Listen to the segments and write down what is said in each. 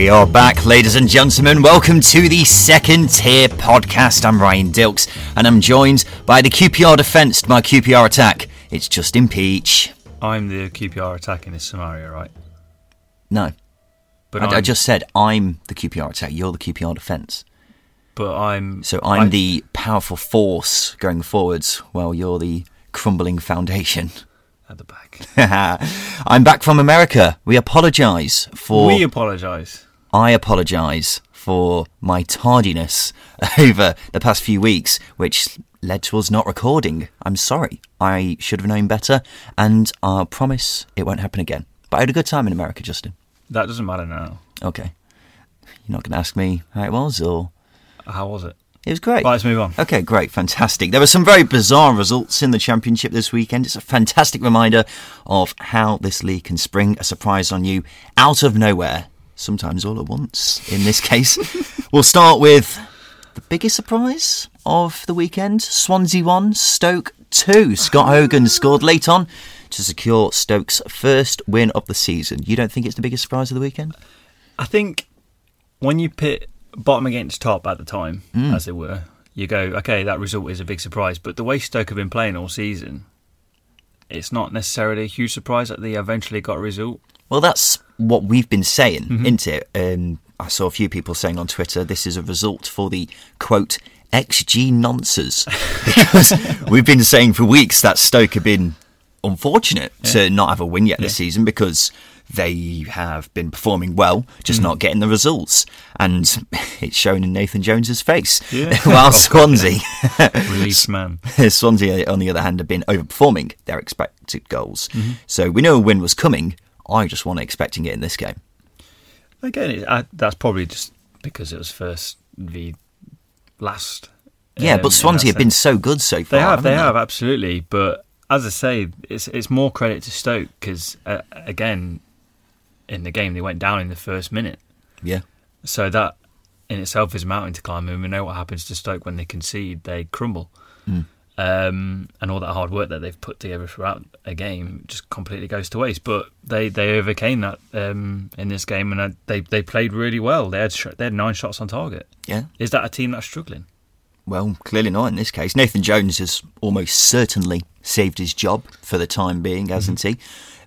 We are back, ladies and gentlemen. Welcome to the second tier podcast. I'm Ryan Dilks, and I'm joined by the QPR defence, my QPR attack. It's Justin Peach. I'm the QPR attack in this scenario, right? No, But I, I'm, just said I'm the QPR attack. You're the QPR defence. but I'm So I'm I- the powerful force going forwards, while you're the crumbling foundation. at the back. I'm back from America. We apologise for. we apologise. I apologise for my tardiness over the past few weeks, which led to us not recording. I'm sorry. I should have known better, and I promise it won't happen again. But I had a good time in America, Justin. That doesn't matter now. Okay. You're not going to ask me how it was, or. How was it? It was great. Right, let's move on. Okay, great, fantastic. There were some very bizarre results in the championship this weekend. It's a fantastic reminder of how this league can spring a surprise on you out of nowhere, sometimes all at once. In this case, we'll start with the biggest surprise of the weekend: Swansea one, Stoke two. Scott Hogan scored late on to secure Stoke's first win of the season. You don't think it's the biggest surprise of the weekend? I think when you pit bottom against top at the time, Mm. as it were, you go, okay, that result is a big surprise. But the way Stoke have been playing all season, it's not necessarily a huge surprise that they eventually got a result. Well, that's what we've been saying, Mm-hmm. isn't it? Um, I saw a few people saying on Twitter this is a result for the quote XG nonces because we've been saying for weeks that Stoke have been unfortunate to not have a win yet this season because they have been performing well, just Mm. not getting the results, and it's shown in Nathan Jones's face. Yeah. While Oh, Swansea, Released man. Swansea, on the other hand, have been overperforming their expected goals. Mm-hmm. So we know a win was coming. I just wasn't expecting it in this game. Again, it, I, that's probably just because it was first v last. Yeah, um, but Swansea have been so good so far. They have, haven't they have absolutely. But as I say, it's it's more credit to Stoke because uh, again, in the game they went down in the first minute, Yeah, so that in itself is a mountain to climb. And we know what happens to Stoke when they concede; they crumble. Mm. Um, and all that hard work that they've put together throughout a game just completely goes to waste. But they, they overcame that um, in this game, and uh, they they played really well. They had sh- they had nine shots on target. yeah. Is that a team that's struggling? Well, clearly not in this case. Nathan Jones has almost certainly saved his job for the time being, hasn't he?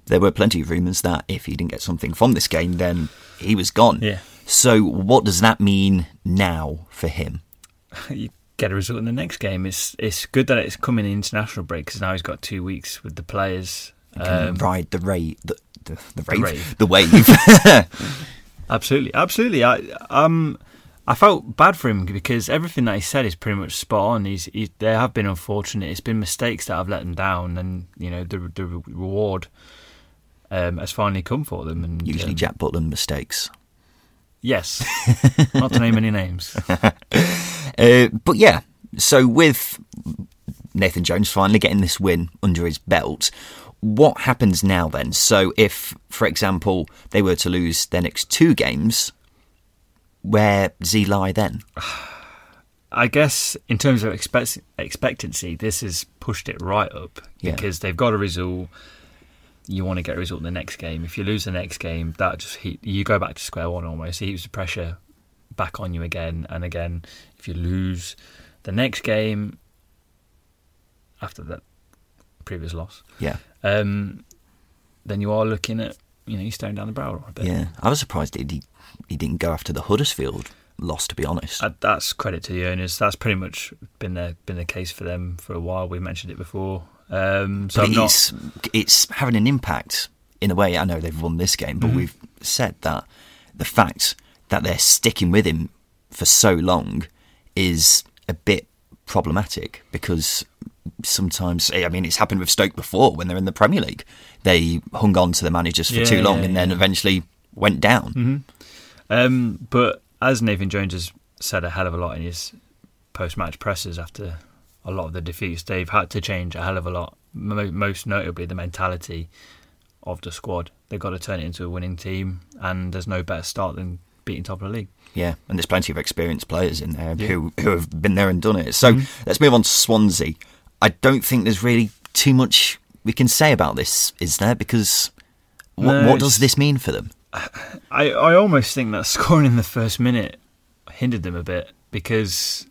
There were plenty of rumours that if he didn't get something from this game, then he was gone. Yeah. So, what does that mean now for him? get a result in the next game. It's it's good that it's coming in international break because now he's got two weeks with the players. Um, ride the rave, the, the, the, rave, rave. the wave. absolutely, absolutely. I um I felt bad for him because everything that he said is pretty much spot on. He's he, they have been unfortunate. It's been mistakes that have let them down, and you know the the reward um, has finally come for them. And Usually, um, Jack Butland mistakes. yes, not to name any names. Uh, but yeah, so with Nathan Jones finally getting this win under his belt, what happens now then? So if, for example, they were to lose their next two games, where does he lie then? I guess in terms of expect- expectancy, this has pushed it right up Yeah. because they've got a result. You want to get a result in the next game. If you lose the next game, that just heat, you go back to square one almost. It heaps the pressure back on you again and again. If you lose the next game after that previous loss, Yeah, um, then you are looking at you know you're staring down the barrel a bit. yeah. I was surprised he he didn't go after the Huddersfield loss. To be honest, Uh, that's credit to the owners. That's pretty much been the been the case for them for a while. We mentioned it before. Um, so I'm not. it's it's having an impact in a way. I know they've won this game, but Mhm. we've said that the fact that they're sticking with him for so long is a bit problematic because sometimes I mean it's happened with Stoke before when they're in the Premier League. They hung on to the managers for Yeah, too long yeah, and then yeah. eventually went down. Mhm. Um, but as Nathan Jones has said a hell of a lot in his post-match presses after a lot of the defeats, they've had to change a hell of a lot. Most notably, the mentality of the squad. They've got to turn it into a winning team, and there's no better start than beating top of the league. Yeah, and there's plenty of experienced players in there Yeah. who who have been there and done it. So Mhm. let's move on to Swansea. I don't think there's really too much we can say about this, is there? Because what, No, what does this mean for them? I, I almost think that scoring in the first minute hindered them a bit because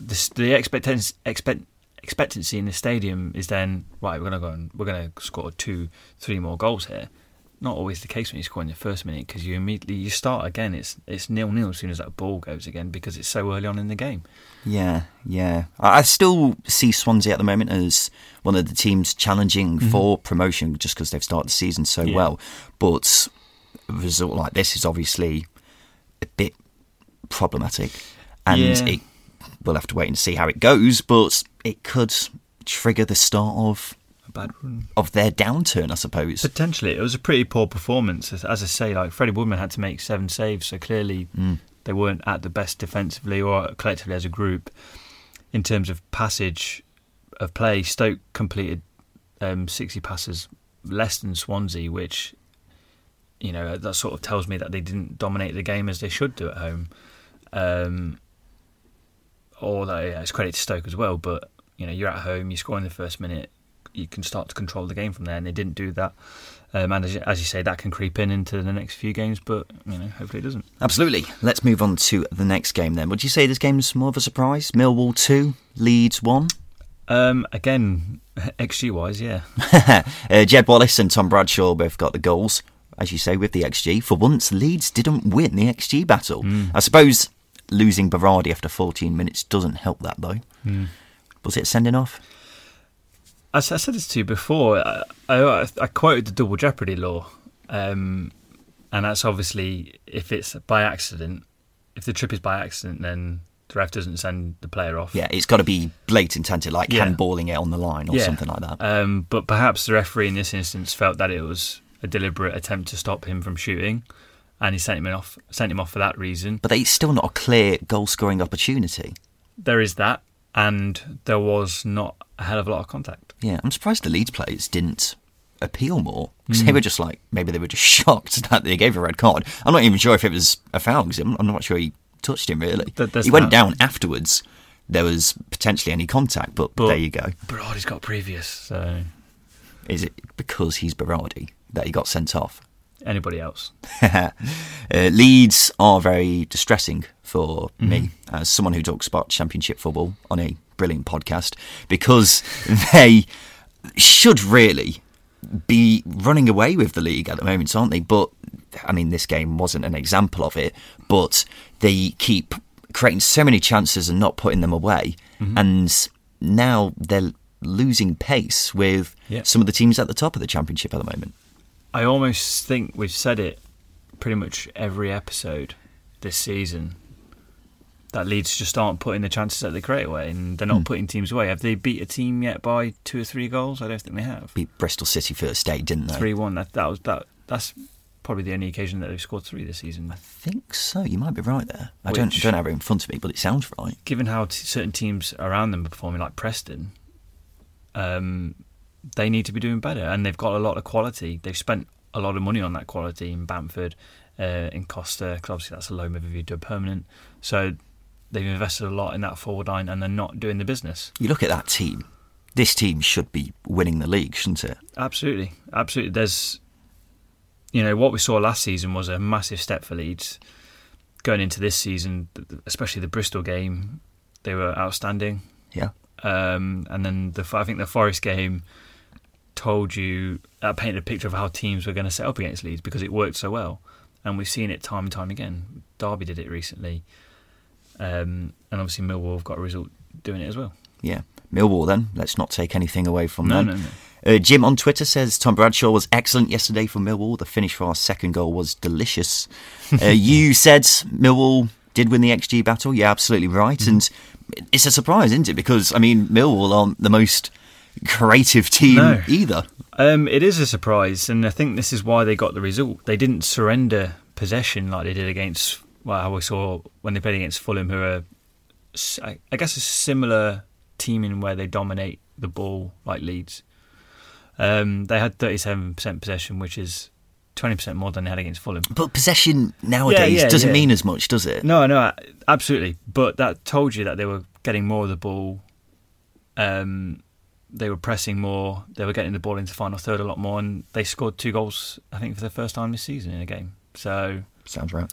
the, expect, expectancy in the stadium is then right. We're gonna go and we're gonna score two, three more goals here. Not always the case when you score in the first minute because you immediately you start again. It's it's nil nil as soon as that ball goes again because it's so early on in the game. Yeah, yeah. I, I still see Swansea at the moment as one of the teams challenging mm-hmm. for promotion just because they've started the season so yeah. well. But a result like this is obviously a bit problematic, and yeah. it, we'll have to wait and see how it goes. But it could trigger the start of bad run. of their downturn, I suppose. Potentially, it was a pretty poor performance. As, as I say, like Freddie Woodman had to make seven saves, so clearly mm. they weren't at the best defensively or collectively as a group. In terms of passage of play, Stoke completed um, sixty passes less than Swansea, which you know that sort of tells me that they didn't dominate the game as they should do at home. Um, or that yeah, it's credit to Stoke as well, but you know you're at home, you score in the first minute, you can start to control the game from there. And they didn't do that. Um, and as, as, you say, that can creep in into the next few games, but you know, hopefully it doesn't. Absolutely. Let's move on to the next game then. Would you say this game's more of a surprise? Millwall two, Leeds one. Um, again, XG wise, yeah. uh, Jed Wallace and Tom Bradshaw both got the goals, as you say, with the XG. For once, Leeds didn't win the XG battle. Mm. I suppose losing Berardi after 14 minutes doesn't help that, though. Mm. Was it sending off? I, said this to you before. I, I, I quoted the double jeopardy law, um, and that's obviously if it's by accident. If the trip is by accident, then the ref doesn't send the player off. Yeah, it's got to be blatant, anti like yeah. handballing it on the line or yeah. something like that. Um, but perhaps the referee in this instance felt that it was a deliberate attempt to stop him from shooting, and he sent him off. Sent him off for that reason. But it's still not a clear goal scoring opportunity. There is that, and there was not a hell of a lot of contact. Yeah, I'm surprised the Leeds players didn't appeal more because mm. they hmm. were just like maybe they were just shocked that they gave a red card. I'm not even sure if it was a foul because I'm, I'm, not sure he touched him really. Th- he went that. down afterwards. There was potentially any contact, but, but there you go. Berardi's got previous, so is it because he's Berardi that he got sent off? Anybody else? uh, Leeds are very distressing for mm-hmm. me as someone who talks about Championship football on a brilliant podcast because they should really be running away with the league at the moment, aren't they? But I mean, this game wasn't an example of it, but they keep creating so many chances and not putting them away, mm-hmm. and now they're losing pace with yeah. some of the teams at the top of the championship at the moment. I almost think we've said it pretty much every episode this season that Leeds just aren't putting the chances that they create away, and they're not mm. putting teams away. Have they beat a team yet by two or three goals? I don't think they have. Beat Bristol City first day, didn't they? Three one. That, that was that. That's probably the only occasion that they've scored three this season. I think so. You might be right there. I don't don't have it in front of me, but it sounds right. Given how t- certain teams around them are performing, like Preston, um, they need to be doing better, and they've got a lot of quality. They've spent a lot of money on that quality in Bamford, uh, in Costa, because obviously that's a loan move if you do a permanent. So they've invested a lot in that forward line and they're not doing the business. You look at that team. This team should be winning the league, shouldn't it? Absolutely, absolutely. There's, you know, what we saw last season was a massive step for Leeds. Going into this season, especially the Bristol game, they were outstanding. Yeah. Um, and then the I think the Forest game told you uh, painted a picture of how teams were going to set up against Leeds because it worked so well, and we've seen it time and time again. Derby did it recently. Um, and obviously Millwall have got a result doing it as well. Yeah, Millwall then. Let's not take anything away from no, them. No, no. Uh, Jim on Twitter says Tom Bradshaw was excellent yesterday for Millwall. The finish for our second goal was delicious. Uh, you said Millwall did win the XG battle. Yeah, absolutely right. Mm. And it's a surprise, isn't it? Because I mean, Millwall aren't the most creative team no. either. Um, it is a surprise, and I think this is why they got the result. They didn't surrender possession like they did against well, we saw when they played against Fulham, who are, I guess, a similar team in where they dominate the ball like Leeds. Um, they had 37% possession, which is 20% more than they had against Fulham. But possession nowadays yeah, yeah, doesn't yeah. mean as much, does it? No, no, absolutely. But that told you that they were getting more of the ball. Um, they were pressing more. They were getting the ball into the final third a lot more, and they scored two goals. I think for the first time this season in a game. So Sounds right.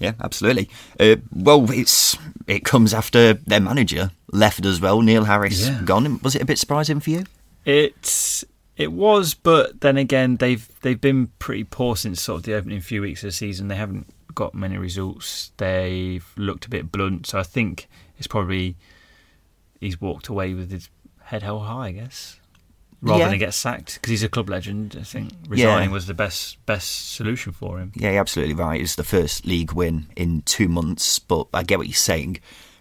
Yeah, absolutely. Uh, well, it's it comes after their manager left as well. Neil Harris Yeah. gone. Was it a bit surprising for you? It's it was, but then again, they've they've been pretty poor since sort of the opening few weeks of the season. They haven't got many results. They've looked a bit blunt, so I think it's probably he's walked away with his head held high, I guess, rather Yeah. than get sacked because he's a club legend. I think resigning Yeah. was the best best solution for him. Yeah, you're absolutely right. It's the first league win in two months, but I get what you're saying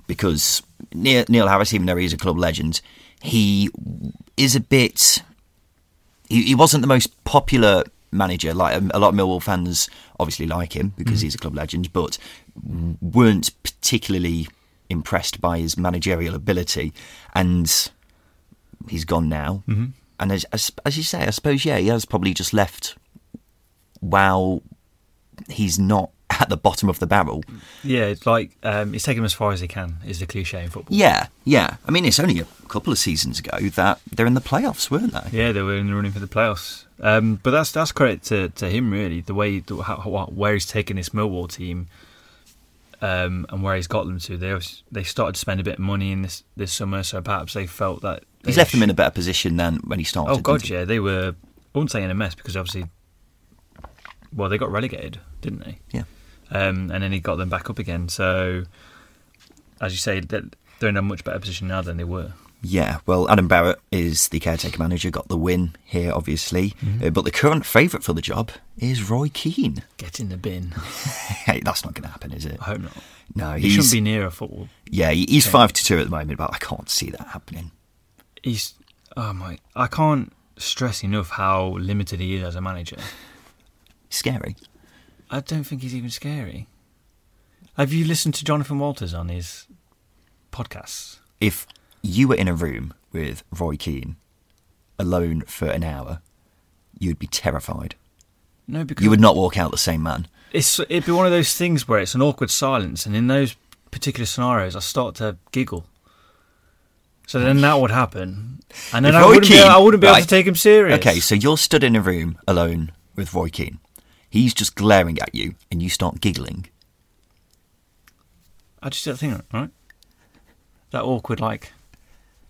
because Neil, Neil Harris, even though he's a club legend, he is a bit. He, he wasn't the most popular manager. Like um, a lot of Millwall fans, obviously like him because he's a club legend, but weren't particularly impressed by his managerial ability, and he's gone now. Mm-hmm. And as, as as you say, I suppose yeah, he has probably just left while he's not at the bottom of the barrel. Yeah, it's like um, he's taken him as far as he can. Is the cliche in football. Yeah, yeah. I mean, it's only a couple of seasons ago that they're in the playoffs, weren't they? Yeah, they were in the running for the playoffs. Um, but that's that's credit to, to him really. The way the, how, how, where he's taken this Millwall team um, and where he's got them to. They they started to spend a bit of money in this this summer, so perhaps they felt that He's left them in a better position than when he started. Oh god, yeah, they were. I wouldn't say in a mess because obviously, well, they got relegated, didn't they? Yeah. Um, and then he got them back up again. So, as you say, they're they're in a much better position now than they were. Yeah, well, Adam Barrett is the caretaker manager, got the win here, obviously. Mm-hmm. Uh, but the current favourite for the job is Roy Keane. Get in the bin. Hey, that's not going to happen, is it? I hope not. No, He shouldn't be near a football. yeah, he's Okay. five to two at the moment, but I can't see that happening. He's oh my I can't stress enough how limited he is as a manager. Scary. I don't think he's even scary. Have you listened to Jonathan Walters on his podcasts? If you were in a room with Roy Keane alone for an hour, you'd be terrified. No, because You would not walk out the same man. it's it'd be one of those things where it's an awkward silence, and in those particular scenarios, I start to giggle. So then that would happen, and then I wouldn't, be, Keane- I wouldn't be able to take him serious. Okay, so you're stood in a room alone with Roy Keane. He's just glaring at you, and you start giggling. I just don't think right. That awkward like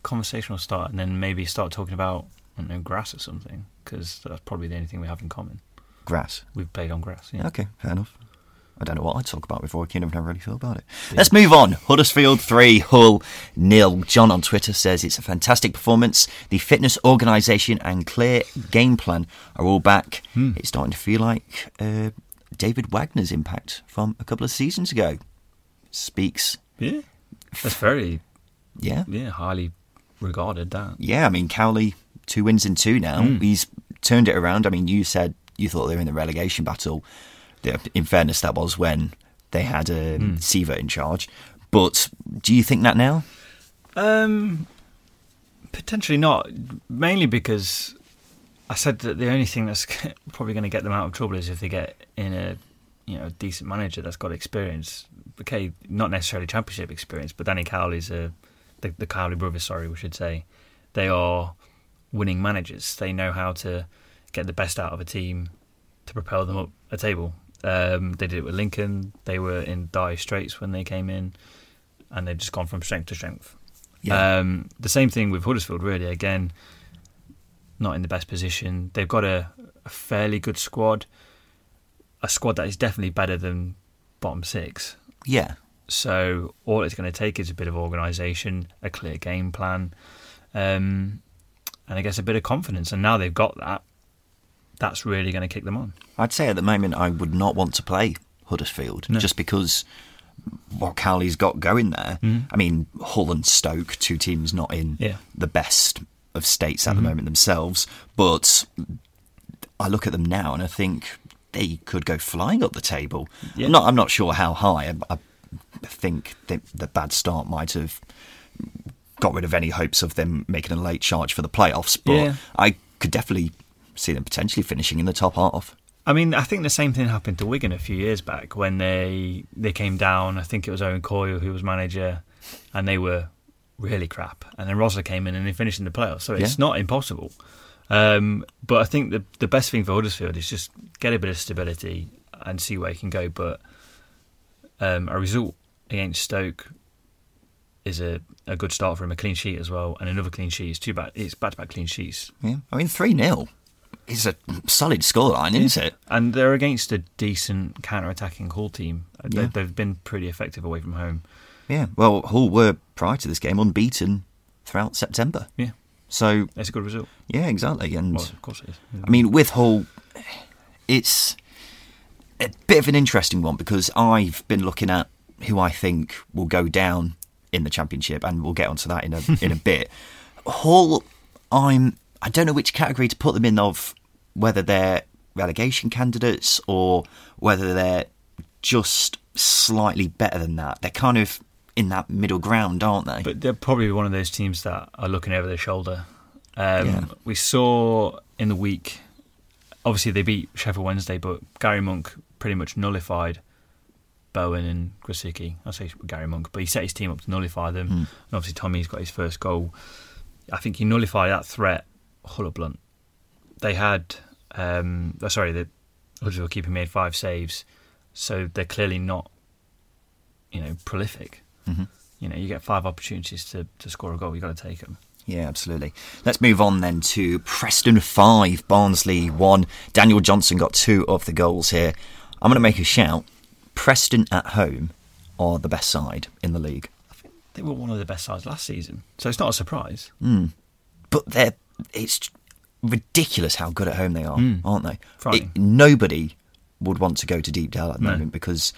conversation will start, and then maybe start talking about I don't know grass or something, because that's probably the only thing we have in common. Grass. We've played on grass. Yeah. Okay, fair enough. I don't know what I'd talk about with Roy Keane. I've never really thought about it. Let's move on. Huddersfield 3, Hull nil. John on Twitter says it's a fantastic performance. The fitness organisation and clear game plan are all back. It's starting to feel like uh, David Wagner's impact from a couple of seasons ago. Speaks, Yeah. That's very yeah. yeah highly regarded. That Yeah, I mean, Cowley, two wins in two now. He's turned it around. I mean, you said you thought they were in the relegation battle. Yeah, In fairness, that was when they had um, Siewert in charge. But do you think that now? Um, potentially not. Mainly because I said that the only thing that's probably going to get them out of trouble is if they get in a you know decent manager that's got experience. Okay, not necessarily championship experience, but Danny Cowley's a the, the Cowley brothers. Sorry, we should say they are winning managers. They know how to get the best out of a team to propel them up a table. Um, they did it with Lincoln. They were in dire straits when they came in, and they've just gone from strength to strength. Um, the same thing with Huddersfield, really. Again, not in the best position. They've got a, a fairly good squad, a squad that is definitely better than bottom six. yeah. So all it's going to take is a bit of organisation, a clear game plan, um, and I guess a bit of confidence. And now they've got that. That's really going to kick them on. I'd say at the moment I would not want to play Huddersfield No. just because what Cowley's got going there. Mm-hmm. I mean, Hull and Stoke, two teams not in Yeah. the best of states at the mm-hmm. moment themselves, but I look at them now and I think they could go flying up the table. Yeah. I'm not. I'm not sure how high. I, I think the, the bad start might have got rid of any hopes of them making a late charge for the playoffs, but Yeah. I could definitely see them potentially finishing in the top half. I mean, I think the same thing happened to Wigan a few years back when they they came down. I think it was Owen Coyle who was manager, and they were really crap, and then Rosler came in and they finished in the playoffs. So it's Yeah. not impossible. Um, but I think the the best thing for Huddersfield is just get a bit of stability and see where he can go. But um, a result against Stoke is a, a good start for him. A clean sheet as well, and another clean sheet. It's two back. It's back to back clean sheets, Yeah, I mean three 0 is a solid scoreline, isn't it? and they're against a decent counter attacking Hull team. Uh, they, Yeah. They've been pretty effective away from home. Yeah. Well, Hull were prior to this game unbeaten throughout September. Yeah, So it's a good result. yeah, exactly. And Well, of course it is. I mean, with Hull, it's a bit of an interesting one because I've been looking at who I think will go down in the championship, and we'll get onto that in a in a bit. Hull, I'm I don't know which category to put them in of whether they're relegation candidates or whether they're just slightly better than that. They're kind of in that middle ground, aren't they? But they're probably one of those teams that are looking over their shoulder. Um, Yeah. We saw in the week, obviously they beat Sheffield Wednesday, but Gary Monk pretty much nullified Bowen and Grosicki. I say Gary Monk, but he set his team up to nullify them. Hmm. And obviously Tommy's got his first goal. I think he nullified that threat. Hull Blunt. They had, um, oh, sorry, the Huddersfield keeper made five saves, so they're clearly not, you know, prolific. Mhm. You know, you get five opportunities to, to score a goal, you've got to take them. Yeah, absolutely. Let's move on then to Preston 5, Barnsley 1. Daniel Johnson got two of the goals here. I'm going to make a shout. Preston at home are the best side in the league. They were one of the best sides last season, so it's not a surprise. But they're it's ridiculous how good at home they are, Mm. aren't they? It- nobody would want to go to Deepdale at the No. moment because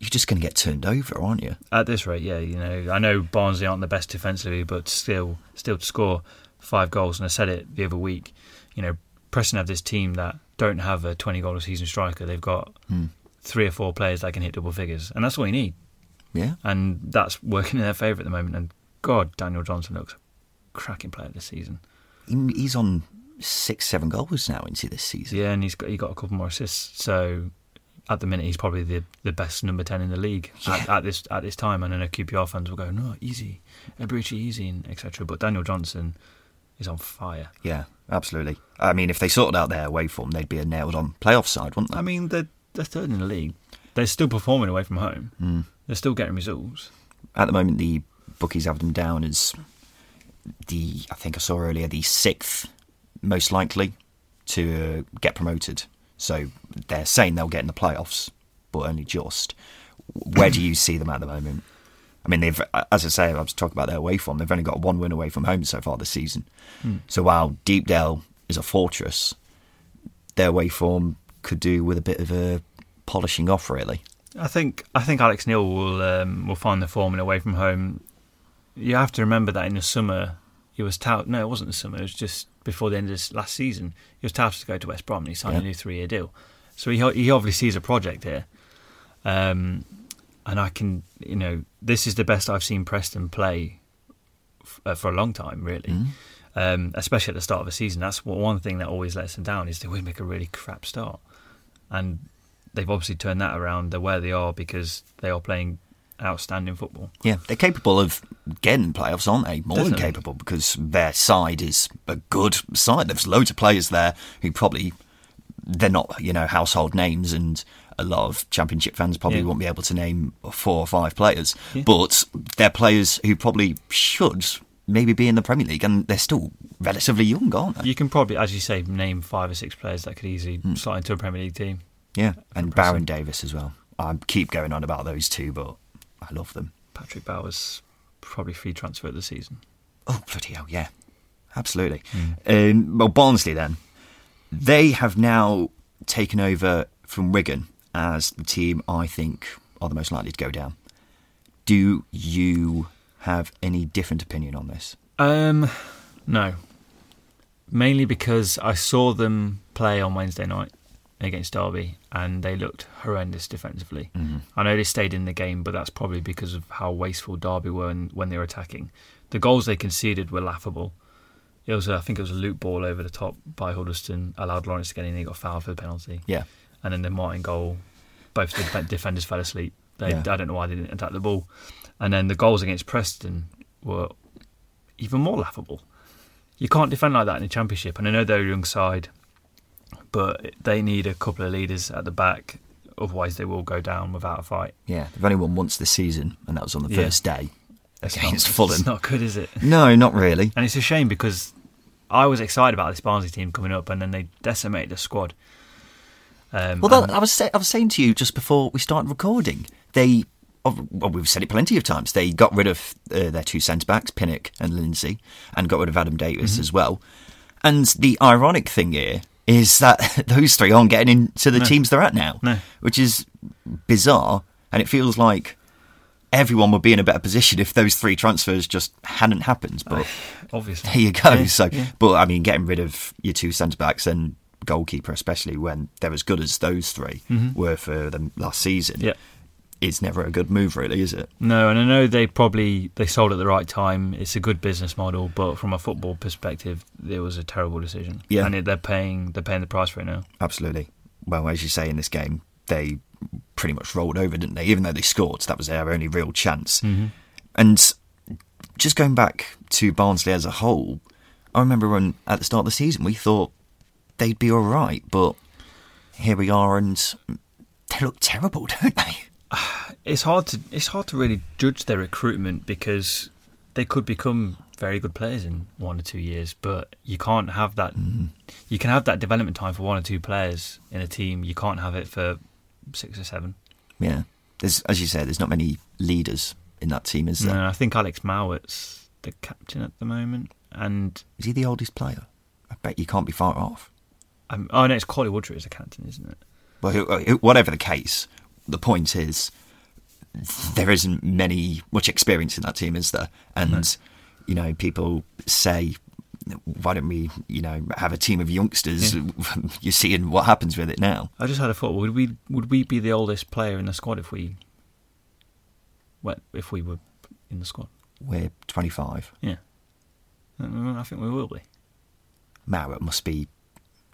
you're just going to get turned over, aren't you? At this rate, yeah, you know, I know Barnsley aren't the best defensively, but still, still to score five goals, and I said it the other week. You know, Preston have this team that don't have a 20 goal a season striker. They've got Hmm. three or four players that can hit double figures, and that's all you need. Yeah. And that's working in their favour at the moment. And God, Daniel Johnson looks a cracking player this season. He's on six, seven goals now into this season. Yeah, and he's got he got a couple more assists. So at the minute, he's probably the, the best number ten in the league at, Yeah. at this at this time. And I know QPR fans will go, no, Eze, Eberechi Eze, and etc. But Daniel Johnson is on fire. Yeah, absolutely. I mean, if they sorted out their away form, they'd be a nailed on playoff side, wouldn't they? I mean, they're they're third in the league. They're still performing away from home. Mm. They're still getting results. At the moment, the bookies have them down as the, I think I saw earlier, the sixth most likely to uh, get promoted. So they're saying they'll get in the playoffs, but only just. Where do you see them at the moment? I mean, they've, as I say, I was talking about their away form. They've only got one win away from home so far this season. So while Deepdale is a fortress, their away form could do with a bit of a polishing off, really. I think I think Alex Neil will um, will find the form in away from home. You have to remember that in the summer he was tout. No, it wasn't the summer. It was just before the end of this last season. He was touted to go to West Brom and he signed a new three year deal. So he he obviously sees a project here. Um, and I can you know this is the best I've seen Preston play f- uh, for a long time, really. Um, especially at the start of a season. That's one thing that always lets them down is they always make a really crap start, and they've obviously turned that around. They're where they are because they are playing outstanding football. Yeah, they're capable of getting playoffs, aren't they? More than capable because their side is a good side. There's loads of players there who probably they're not, you know, household names, and a lot of championship fans probably Yeah. won't be able to name four or five players. Yeah. But they're players who probably should maybe be in the Premier League, and they're still relatively young, aren't they? You can probably, as you say, name five or six players that could easily hmm. slot into a Premier League team. Yeah, and. Baron Davis as well. I keep going on about those two, but I love them. Patrick Bauer's probably free transfer of the season. Oh, bloody hell, yeah. Absolutely. Um, well, Barnsley then. They have now taken over from Wigan as the team I think are the most likely to go down. Do you have any different opinion on this? Um, no. Mainly because I saw them play on Wednesday night against Derby and they looked horrendous defensively. Mm-hmm. I know they stayed in the game, but that's probably because of how wasteful Derby were when, when they were attacking. The goals they conceded were laughable. It was, a, I think, it was a loop ball over the top by Huddlestone, allowed Lawrence to get in. and He got fouled for the penalty, Yeah. and then the Martin goal, both the defenders fell asleep. They, Yeah. I don't know why they didn't attack the ball, and then the goals against Preston were even more laughable. You can't defend like that in the championship, and I know they're a young side, but they need a couple of leaders at the back. Otherwise, they will go down without a fight. Yeah, they've only won once this season, and that was on the Yeah. first day It's against not, Fulham. It's not good, is it? No, not really. And it's a shame because I was excited about this Barnsley team coming up, and then they decimated the squad. Um, Well, that, and- I was say, I was saying to you just before we started recording, they well, we've said it plenty of times. They got rid of uh, their two centre backs, Pinnock and Lindsay, and got rid of Adam Davies as well. And the ironic thing here is that those three aren't getting into the No. teams they're at now, No. which is bizarre. And it feels like everyone would be in a better position if those three transfers just hadn't happened. But obviously, there you go. Yeah, so, yeah. but I mean, getting rid of your two centre backs and goalkeeper, especially when they're as good as those 3 were for them last season, Mm-hmm. Yeah. It's never a good move, really, is it? No, and I know they probably they sold at the right time. It's a good business model, but from a football perspective, it was a terrible decision. Yeah. and it, they're paying they're paying the price for it now. Absolutely. Well, as you say in this game, they pretty much rolled over, didn't they? Even though they scored, that was their only real chance. Mm-hmm. And just going back to Barnsley as a whole, I remember when at the start of the season we thought they'd be all right, but here we are, and they look terrible, don't they? It's hard to it's hard to really judge their recruitment because they could become very good players in one or two years, but you can't have that. You can have that development time for one or two players in a team. You can't have it for six or seven. Yeah. There's, as you said, there's not many leaders in that team, is there? No, I think Alex Mowatt's the captain at the moment, and Is he the oldest player? I bet you can't be far off. um, oh no, it's Cauley Woodrow is the captain, isn't it? Well, who- whatever the case, the point is there isn't many much experience in that team, is there? And you know, people say, why don't we, you know, have a team of youngsters? You're seeing what happens with it now. I just had a thought. Would we would we be the oldest player in the squad if we went if we were in the squad? We're 25. Yeah, I think we will be. Mowatt must be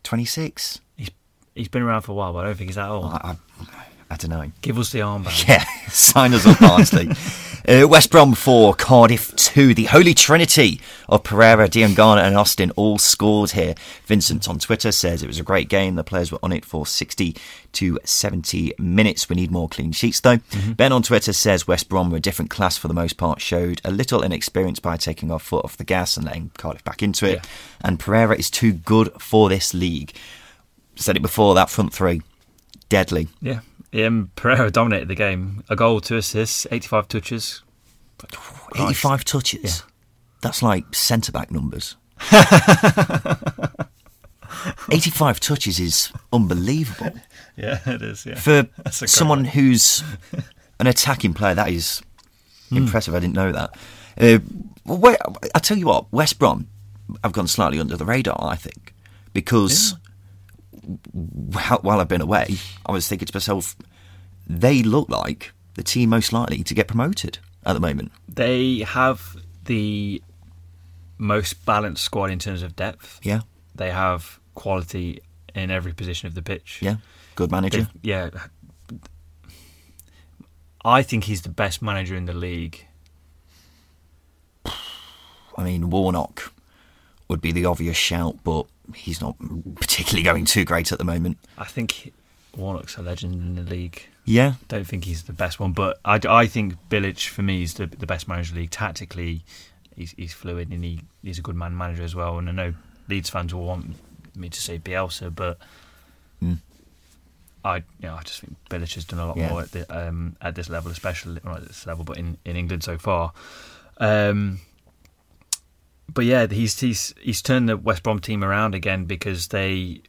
26. He's he's been around for a while, but I don't think he's that old. I, I, I don't know. Give us the armband. Yeah, sign us up, Barnsley. uh, West Brom 4, Cardiff 2. The holy trinity of Pereira, Diangana and Austin all scored here. Vincent on Twitter says it was a great game. The players were on it for 60 to 70 minutes. We need more clean sheets, though. Ben on Twitter says West Brom were a different class for the most part, showed a little inexperience by taking our foot off the gas and letting Cardiff back into it. Yeah. And Pereira is too good for this league. Said it before, that front three, deadly. Yeah. Um, Pereira dominated the game. A goal, two assists, 85 touches. Christ. 85 touches. Yeah. That's like centre back numbers. 85 touches is unbelievable. Yeah, it is. Yeah. For That's a great someone one. who's an attacking player, that is Hmm. impressive. I didn't know that. Uh, well, I tell you what, West Brom have gone slightly under the radar, I think, because wh- while I've been away, I was thinking to myself, they look like the team most likely to get promoted at the moment. They have the most balanced squad in terms of depth. Yeah, They have quality in every position of the pitch. yeah, good manager. They've- yeah. I think he's the best manager in the league. I mean, Warnock would be the obvious shout, but he's not particularly going too great at the moment. I think Warnock's a legend in the league. Yeah, Don't think he's the best one, but I, I think Bilic for me is the the best manager in the league. Tactically, he's, he's fluid and he, he's a good man manager as well. And I know Leeds fans will want me to say Bielsa, but Mm. I you know I just think Bilic has done a lot Yeah. more at the, um, at this level, especially not at this level, but in, in England so far. Um, but yeah, he's he's he's turned the West Brom team around again because they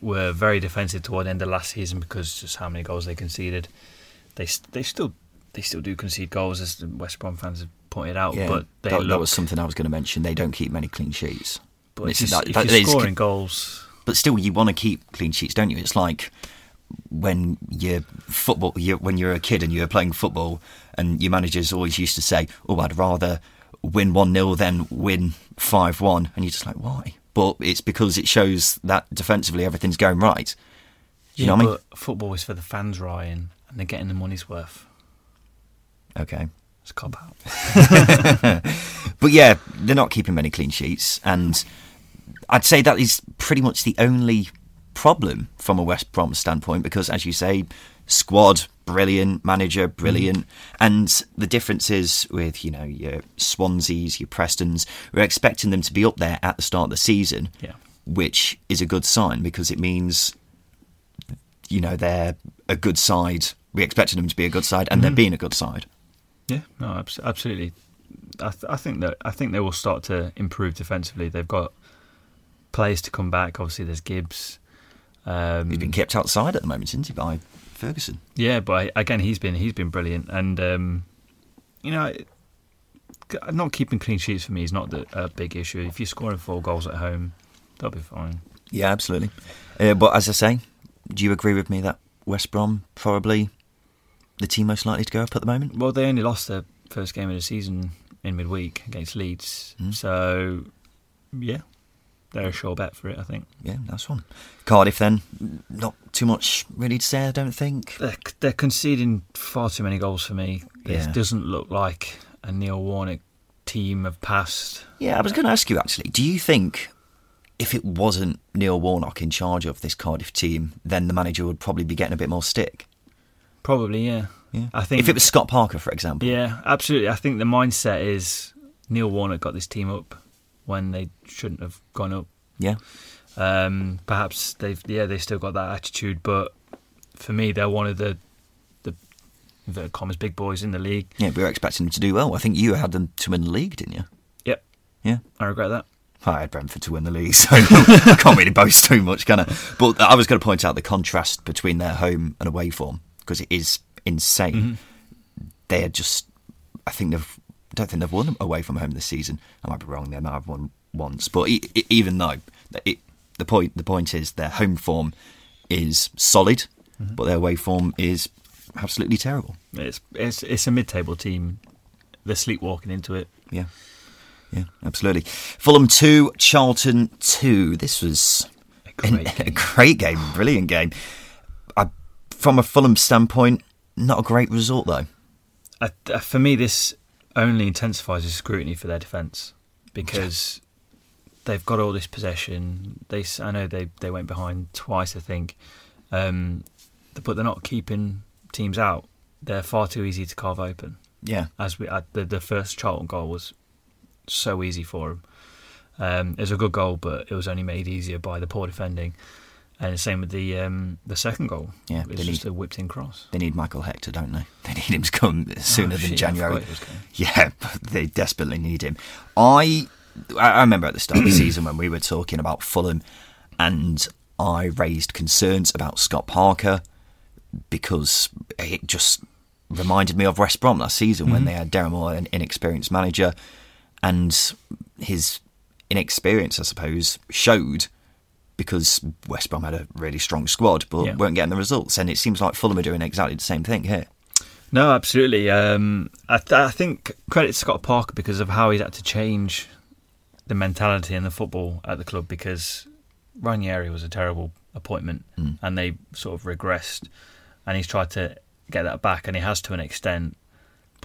were very defensive toward the end of last season because just how many goals they conceded. They they still they still do concede goals as the West Brom fans have pointed out, yeah. but they that, look. that was something I was going to mention. They don't keep many clean sheets. but if, you, that- if that you're is- scoring goals, But still, you want to keep clean sheets, don't you? It's like when you're football, you when you're a kid and you're playing football, and your managers always used to say, "Oh, I'd rather win one 0 then win five one," and you're just like, "Why?" But it's because it shows that defensively everything's going right. You know what I mean? football is for the fans, Ryan, and they're getting the money's worth. Okay. It's a cop out. but yeah, they're not keeping many clean sheets, and I'd say that is pretty much the only problem from a West Brom standpoint because, as you say, squad brilliant, manager brilliant, mm. and the difference is with you know your Swanseas, your Prestons, we're expecting them to be up there at the start of the season, yeah. which is a good sign because it means you know they're a good side. We expected them to be a good side, and mm. they're being a good side. Yeah, no, absolutely. I, th- I think that I think they will start to improve defensively. They've got players to come back. Obviously, there's Gibbs. Um, he's been kept outside at the moment, isn't he, by Ferguson? Yeah, but again, he's been he's been brilliant, and um, you know, not keeping clean sheets for me is not the, a big issue. If you're scoring four goals at home, that'll be fine. Yeah, absolutely. Uh, but as I say, do you agree with me that West Brom probably the team most likely to go up at the moment? Well, they only lost their first game of the season in midweek against Leeds, mm. so yeah, they're a sure bet for it. I think. Yeah, that's one. Cardiff then, not too much really to say. I don't think they're, they're conceding far too many goals for me. Yeah. Doesn't look like a Neil Warnock team of past. Yeah, I was going to ask you actually. Do you think if it wasn't Neil Warnock in charge of this Cardiff team, then the manager would probably be getting a bit more stick? Probably, yeah. Yeah. I think if it was Scott Parker, for example. Yeah, absolutely. I think the mindset is Neil Warnock got this team up when they shouldn't have gone up. Yeah. Um, perhaps they've yeah they still got that attitude, but for me they're one of the the the commas big boys in the league. Yeah, we were expecting them to do well. I think you had them to win the league, didn't you? Yep. Yeah. I regret that. I had Brentford to win the league, so I can't really boast too much, can I? But I was going to point out the contrast between their home and away form because it is insane. Mm-hmm. They are just, I think they've, don't think they've won away from home this season. I might be wrong. They might have won once, but even though it, the point, the point is their home form is solid, mm-hmm. but their away form is absolutely terrible. It's it's it's a mid-table team. They're sleepwalking into it. Yeah. Yeah, absolutely. Fulham 2, Charlton 2. This was a great, a, a great game, brilliant game. I, from a Fulham standpoint, not a great result, though. Uh, for me, this only intensifies the scrutiny for their defence because they've got all this possession. They, I know they, they went behind twice, I think, um, but they're not keeping teams out. They're far too easy to carve open. Yeah, as we uh, the the first Charlton goal was so easy for him. Um, it was a good goal, but it was only made easier by the poor defending. And the same with the um, the second goal. Yeah, it's just need, a whipped in cross. They need Michael Hector, don't they? They need him to come sooner oh, than shit, January. Yeah, they desperately need him. I I remember at the start of the season when we were talking about Fulham, and I raised concerns about Scott Parker because it just reminded me of West Brom last season mm-hmm. when they had Darren Moore, an inexperienced manager and his inexperience, I suppose, showed because West Brom had a really strong squad, but yeah. weren't getting the results. And it seems like Fulham are doing exactly the same thing here. No, absolutely. Um, I, th- I, think credit to Scott Parker because of how he's had to change the mentality and the football at the club because Ranieri was a terrible appointment mm. and they sort of regressed and he's tried to get that back and he has to an extent,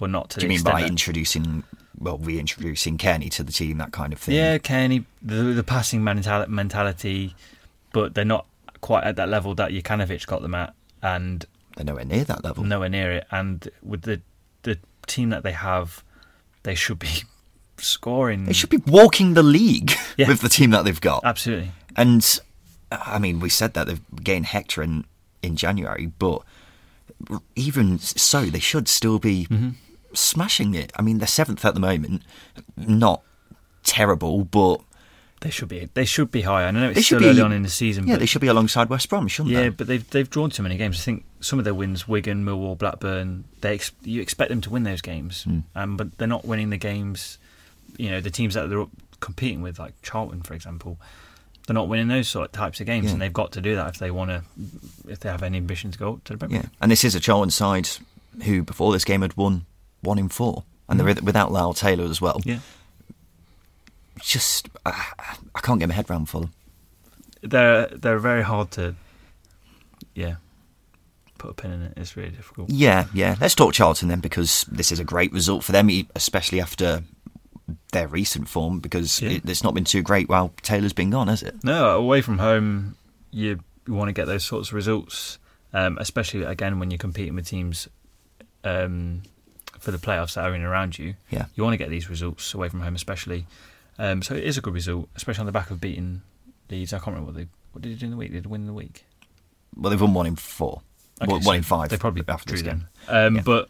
but not to Do you mean by introducing well, reintroducing Cairney to the team, that kind of thing. Yeah, Cairney, the, the passing mentality, but they're not quite at that level that Jokanovic got them at, and they're nowhere near that level. Nowhere near it, and with the the team that they have, they should be scoring. They should be walking the league yeah. with the team that they've got. Absolutely. And I mean, we said that they've gained Hector in in January, but even so, they should still be. Mm-hmm smashing it. I mean, they're seventh at the moment, not terrible, but they should be. They should be higher. I know it's still be, early on in the season. Yeah, they should be alongside West Brom, shouldn't yeah, they? Yeah, but they've they've drawn too many games. I think some of their wins, Wigan, Millwall, Blackburn, they ex- you expect them to win those games, mm. um, but they're not winning the games. You know, the teams that they're competing with, like Charlton, for example, they're not winning those sort of types of games, yeah. and they've got to do that if they want to, if they have any ambition to go up to the Premier. Yeah, and this is a Charlton side who, before this game, had won one in four, and mm. they're without Lyle Taylor as well. Yeah. Just, I, I can't get my head around Fulham. They're they're very hard to, yeah. put a pin in it. It's really difficult. Yeah, yeah. Let's talk Charlton then, because this is a great result for them, especially after their recent form, because Yeah. it, it's not been too great while Taylor's been gone, has it? No, away from home, you, you want to get those sorts of results, um, especially again when you're competing with teams um, for the playoffs that are in around you. Yeah. You want to get these results away from home, especially. Um, so it is a good result, especially on the back of beating Leeds. I can't remember what they what did they do in the week. Did they win in the week? Well, they've won one in four. Okay, one, so in five. They probably after drew this game. Um, Yeah. But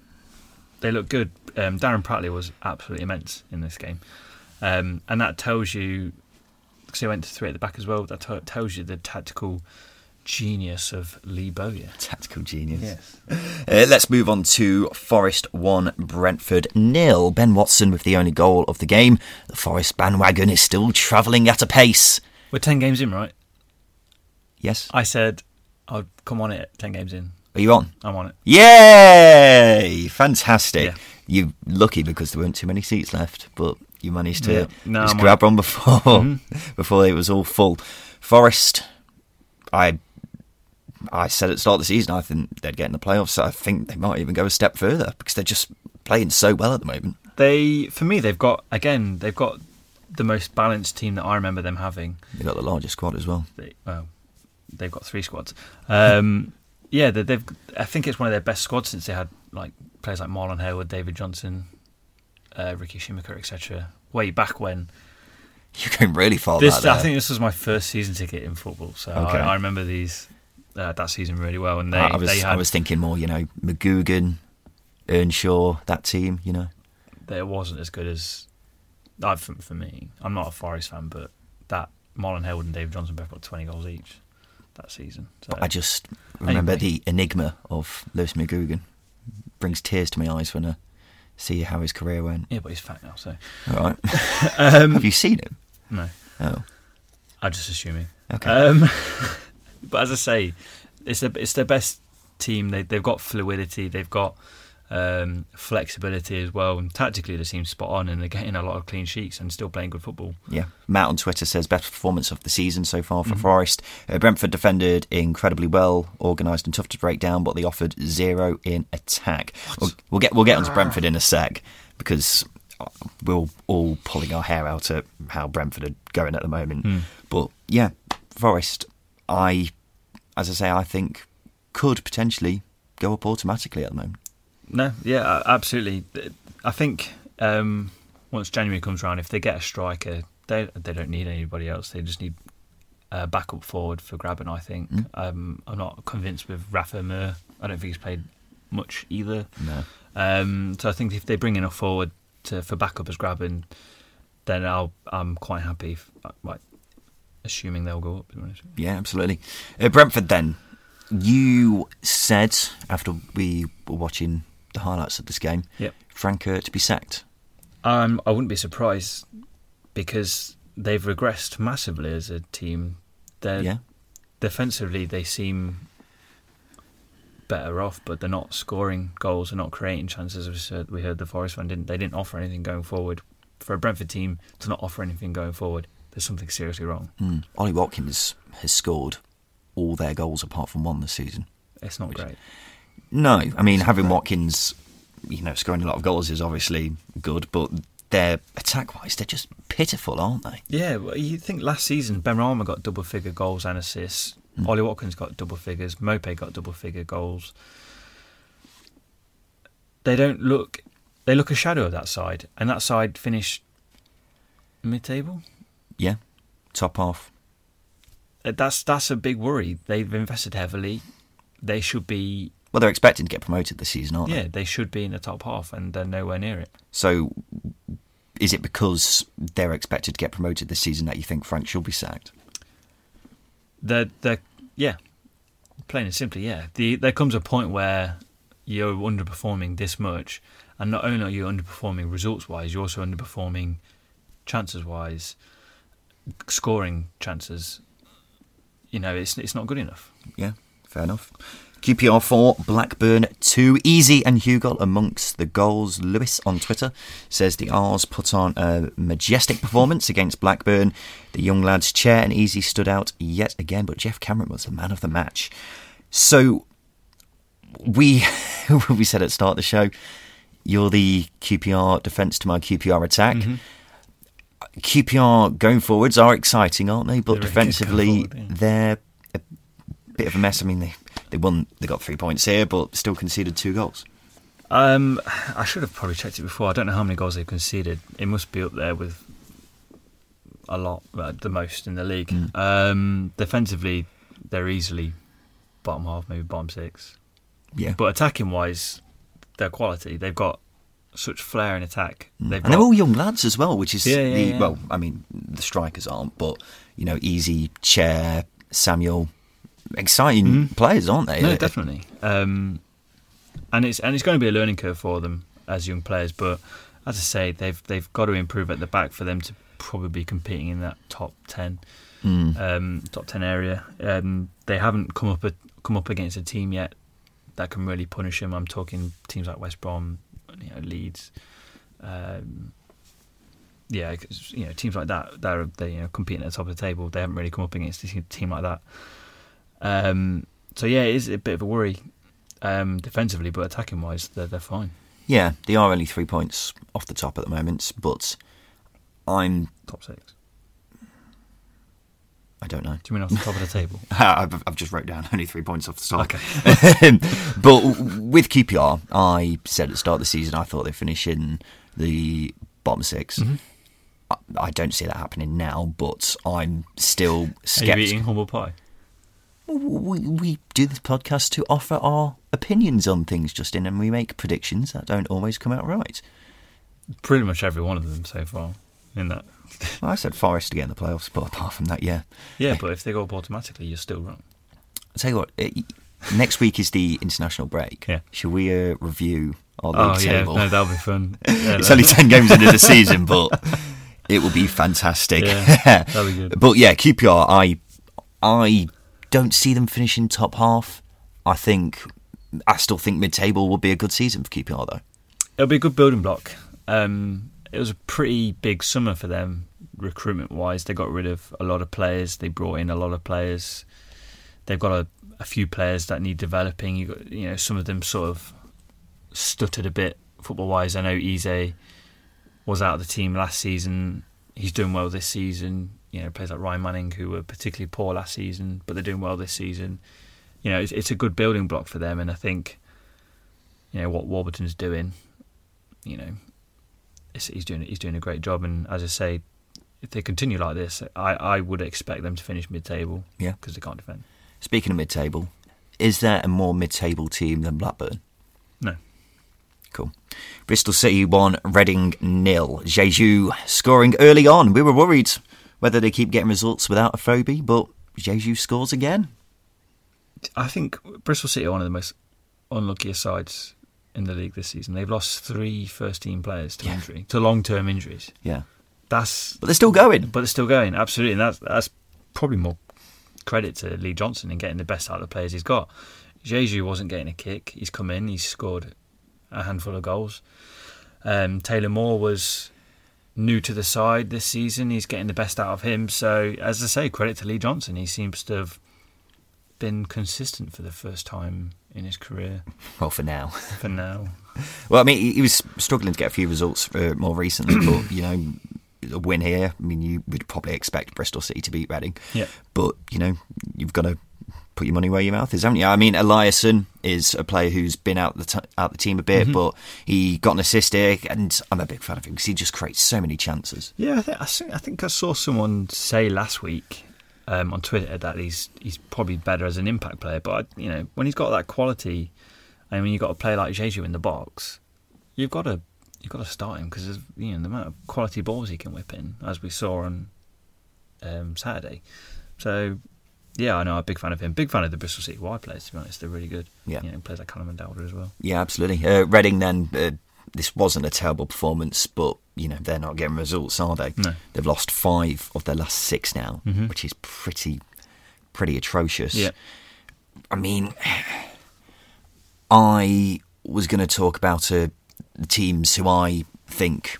they look good. Um, Darren Pratley was absolutely immense in this game, um, and that tells you because he went to three at the back as well. That t- tells you the tactical genius of Lee Bowyer. Tactical genius. Yes. Uh, let's move on to Forest 1, Brentford nil. Ben Watson with the only goal of the game. The Forest bandwagon is still travelling at a pace. We're ten games in, right? Yes? I said I'd come on it. Ten games in, Are you on? I'm on it. Yay! Fantastic. Yeah. You're lucky because there weren't too many seats left, but you managed to Yeah. No, just I'm grab one before Mhm. before it was all full. Forest, I I said at the start of the season I think they'd get in the playoffs. I think they might even go a step further because they're just playing so well at the moment. They, for me, they've got again. They've got the most balanced team that I remember them having. They've got the largest squad as well. they, well, they've got three squads. Um, yeah, they, they've. I think it's one of their best squads since they had like players like Marlon Harewood, David Johnson, uh, Ricky Schumacher, etc. Way back when. You're going really far This. I think this was my first season ticket in football, so Okay. I, I remember these uh, that season really well. And they, I, I was they I was thinking more, you know, McGugan, Earnshaw, that team, you know. it wasn't as good as. Uh, for, for me, I'm not a Forest fan, but that Marlon Harewood and David Johnson both got 20 goals each that season. So I just remember Anyway. the enigma of Lewis McGugan. Brings tears to my eyes when I see how his career went. yeah, but he's fat now, so All right. um, Have you seen him? no. Oh, I'm just assuming. okay. Um, but as I say, it's the it's their best team. They they've got fluidity. They've got um, flexibility as well. And tactically, they seem spot on, and they're getting a lot of clean sheets and still playing good football. yeah. Matt on Twitter says best performance of the season so far for Mhm. Forest. Uh, Brentford defended incredibly well, organised and tough to break down, but they offered zero in attack. We'll, we'll get we'll get onto Brentford in a sec because we're all pulling our hair out at how Brentford are going at the moment. Hmm. But yeah, Forest, I, as I say, I think could potentially go up automatically at the moment. No, yeah, absolutely. I think um, once January comes around, if they get a striker, they they don't need anybody else. They just need a backup forward for Grabban. I think. Mm. Um, I'm not convinced with Rafa Mir. I don't think he's played much either. No. Um, so I think if they bring enough forward to, for backup as Grabban, then I'll I'm quite happy. If, like, assuming they'll go up. to be honest. Yeah, absolutely. Uh, Brentford, then you said after we were watching the highlights of this game, Yep. Franker to be sacked. Um, I wouldn't be surprised because they've regressed massively as a team. They're, yeah, Defensively, they seem better off, but they're not scoring goals. They're not creating chances. As we said, we heard the Forest one didn't. They didn't offer anything going forward. For a Brentford team to not offer anything going forward, there's something seriously wrong. mm. Ollie Watkins has scored all their goals apart from one this season. It's not Which- great. No, I mean having Watkins, you know, scoring a lot of goals is obviously good, but they're attack-wise, they're just pitiful, aren't they? Yeah, well, you think last season Benrahma got double figure goals and assists. Mm. Ollie Watkins got double figures. Maupay got double figure goals. They don't look. They look a shadow of that side, and that side finished mid-table. Yeah, top half. Uh, That's that's a big worry. They've invested heavily. They should be. Well, they're expecting to get promoted this season, aren't Yeah, they? they should be in the top half, and they're nowhere near it. So, is it because they're expected to get promoted this season that you think Frank should be sacked? They're, they're, yeah, plain and simply, yeah. The, there comes a point where you're underperforming this much, and not only are you underperforming results wise, you're also underperforming chances wise, scoring chances. You know, it's it's not good enough. Yeah, fair enough. QPR 4, Blackburn 2. Eze and Hugill amongst the goals. Lewis on Twitter says the R's put on a majestic performance against Blackburn. The young lads, Chair and Eze, stood out yet again, but Geoff Cameron was the man of the match. So, we we said at the start of the show, you're the QPR defence to my QPR attack. Mm-hmm. QPR going forwards are exciting, aren't they? But They're defensively, forward, yeah. they're a bit of a mess. I mean, they they won, they got three points here, but still conceded two goals. Um, I should have probably checked it before. I don't know how many goals they've conceded. It must be up there with a lot, uh, the most in the league. Mm. Um, defensively, they're easily bottom half, maybe bottom six. Yeah, But attacking wise, their quality. They've got such flair in attack. Mm. They've and got, they're all young lads as well, which is Yeah, yeah, the yeah. well. I mean, the strikers aren't, but you know, Eze, Chair, Samuel, exciting Mhm. players, aren't they? No, Uh, definitely. Um, and it's and it's going to be a learning curve for them as young players. But as I say, they've they've got to improve at the back for them to probably be competing in that top ten, mm. um, top ten area. Um, they haven't come up a, come up against a team yet that can really punish them. I'm talking teams like West Brom, you know, Leeds. Um, yeah, 'cause, you know, teams like that they're they you know competing at the top of the table. They haven't really come up against a team- team like that. Um, so yeah, it is a bit of a worry um, defensively, but attacking wise, they're they're fine. Yeah, they are only three points off the top at the moment, but I'm Top six. I don't know. Do you mean off the top of the table? I've, I've just wrote down only three points off the start. Okay. but with QPR, I said at the start of the season I thought they'd finish in the bottom 6 Mm-hmm. I, I don't see that happening now, but I'm still skeptical. Are you eating humble pie? We, we do this podcast to offer our opinions on things, Justin, and we make predictions that don't always come out right. Pretty much every one of them so far in that. I said Forest to get in the playoffs, but apart from that, yeah. Yeah, but if they go up automatically, you're still wrong. I'll tell you what, it, next week is the international break. Yeah. Shall we uh, review our Oh league yeah, table? no, that'll be fun. Yeah, it's only 10 games into the season, but it will be fantastic. Yeah, that'll be good. But yeah, QPR, I, I don't see them finishing top half. I think, I still think mid table will be a good season for QPR, though. It'll be a good building block. Um, it was a pretty big summer for them, recruitment wise. They got rid of a lot of players. They brought in a lot of players. They've got a, a few players that need developing. You got, you know, some of them sort of stuttered a bit football wise. I know Eze was out of the team last season. He's doing well this season. You know, players like Ryan Manning who were particularly poor last season, but they're doing well this season. You know, it's, it's a good building block for them, and I think you know what Warburton's doing. You know, he's doing he's doing a great job, and as I say, if they continue like this, I, I would expect them to finish mid-table. Yeah. because they can't defend. Speaking of mid table, is there a more mid table team than Blackburn? No, Cool. Bristol City won, Reading nil. Diedhiou scoring early on. We were worried whether they keep getting results without Afobe, but Diedhiou scores again. I think Bristol City are one of the most unluckiest sides in the league this season. They've lost three first-team players to Yeah. injury, to long-term injuries. Yeah. That's But they're still going. but they're still going absolutely, and that's that's probably more credit to Lee Johnson in getting the best out of the players he's got. Diedhiou wasn't getting a kick. He's come in. He's scored a handful of goals. Um, Taylor Moore was new to the side this season. He's getting the best out of him. So, as I say, credit to Lee Johnson. He seems to have been consistent for the first time in his career Well, for now. for now. Well, I mean, he- he was struggling to get a few results uh, more recently, but, you know, a win here, I mean, you would probably expect Bristol City to beat Reading. Yeah. But, you know, you've got to put your money where your mouth is, haven't you? I mean, Eliasson is a player who's been out the t- out the team a bit, but he got an assist here, and I'm a big fan of him because he just creates so many chances. Yeah, I, think- I think I saw someone say last week um, on Twitter that he's he's probably better as an impact player. But you know, when he's got that quality, and when you've got a player like Diedhiou in the box, you've got to you've got to start him because you know the amount of quality balls he can whip in, as we saw on um, Saturday. So. Yeah, I know. I'm a big fan of him. Big fan of the Bristol City wide players. To be honest, they're really good. Yeah. you know, players like Callum O'Dowda as well. Yeah, absolutely. Uh, Reading then, uh, this wasn't a terrible performance, but, you know, they're not getting results, are they? No. They've lost five of their last six now, Mhm. which is pretty, pretty atrocious. Yeah. I mean, I was going to talk about uh, the teams who I think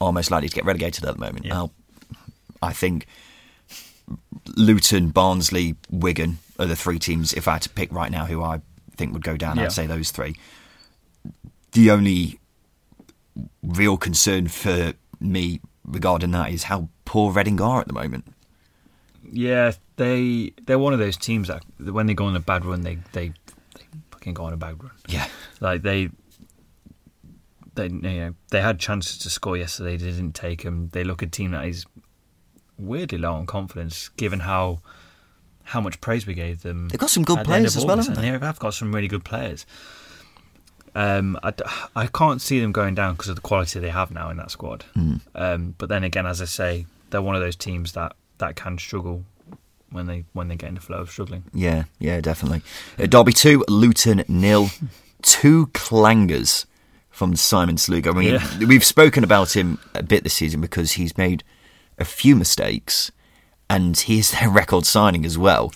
are most likely to get relegated at the moment. Yeah. I think Luton, Barnsley, Wigan are the three teams, if I had to pick right now, who I think would go down. Yeah. I'd say those three. The only real concern for me regarding that is how poor Reading are at the moment. Yeah, they they're one of those teams that when they go on a bad run, they they, they fucking go on a bad run. Yeah, Like they they you know they had chances to score yesterday, they didn't take them. They look a team that is weirdly low on confidence, given how how much praise we gave them. They've got some good at the end players as well, haven't they? They have got some really good players. Um, I, d- I can't see them going down because of the quality they have now in that squad. Mm. Um, but then again, as I say, they're one of those teams that, that can struggle when they when they get in the flow of struggling. yeah, yeah, definitely. Uh, Derby two, Luton nil. Two clangers from Simon Sluga. I mean, Yeah. we've spoken about him a bit this season because he's made a few mistakes, and he is their record signing as well.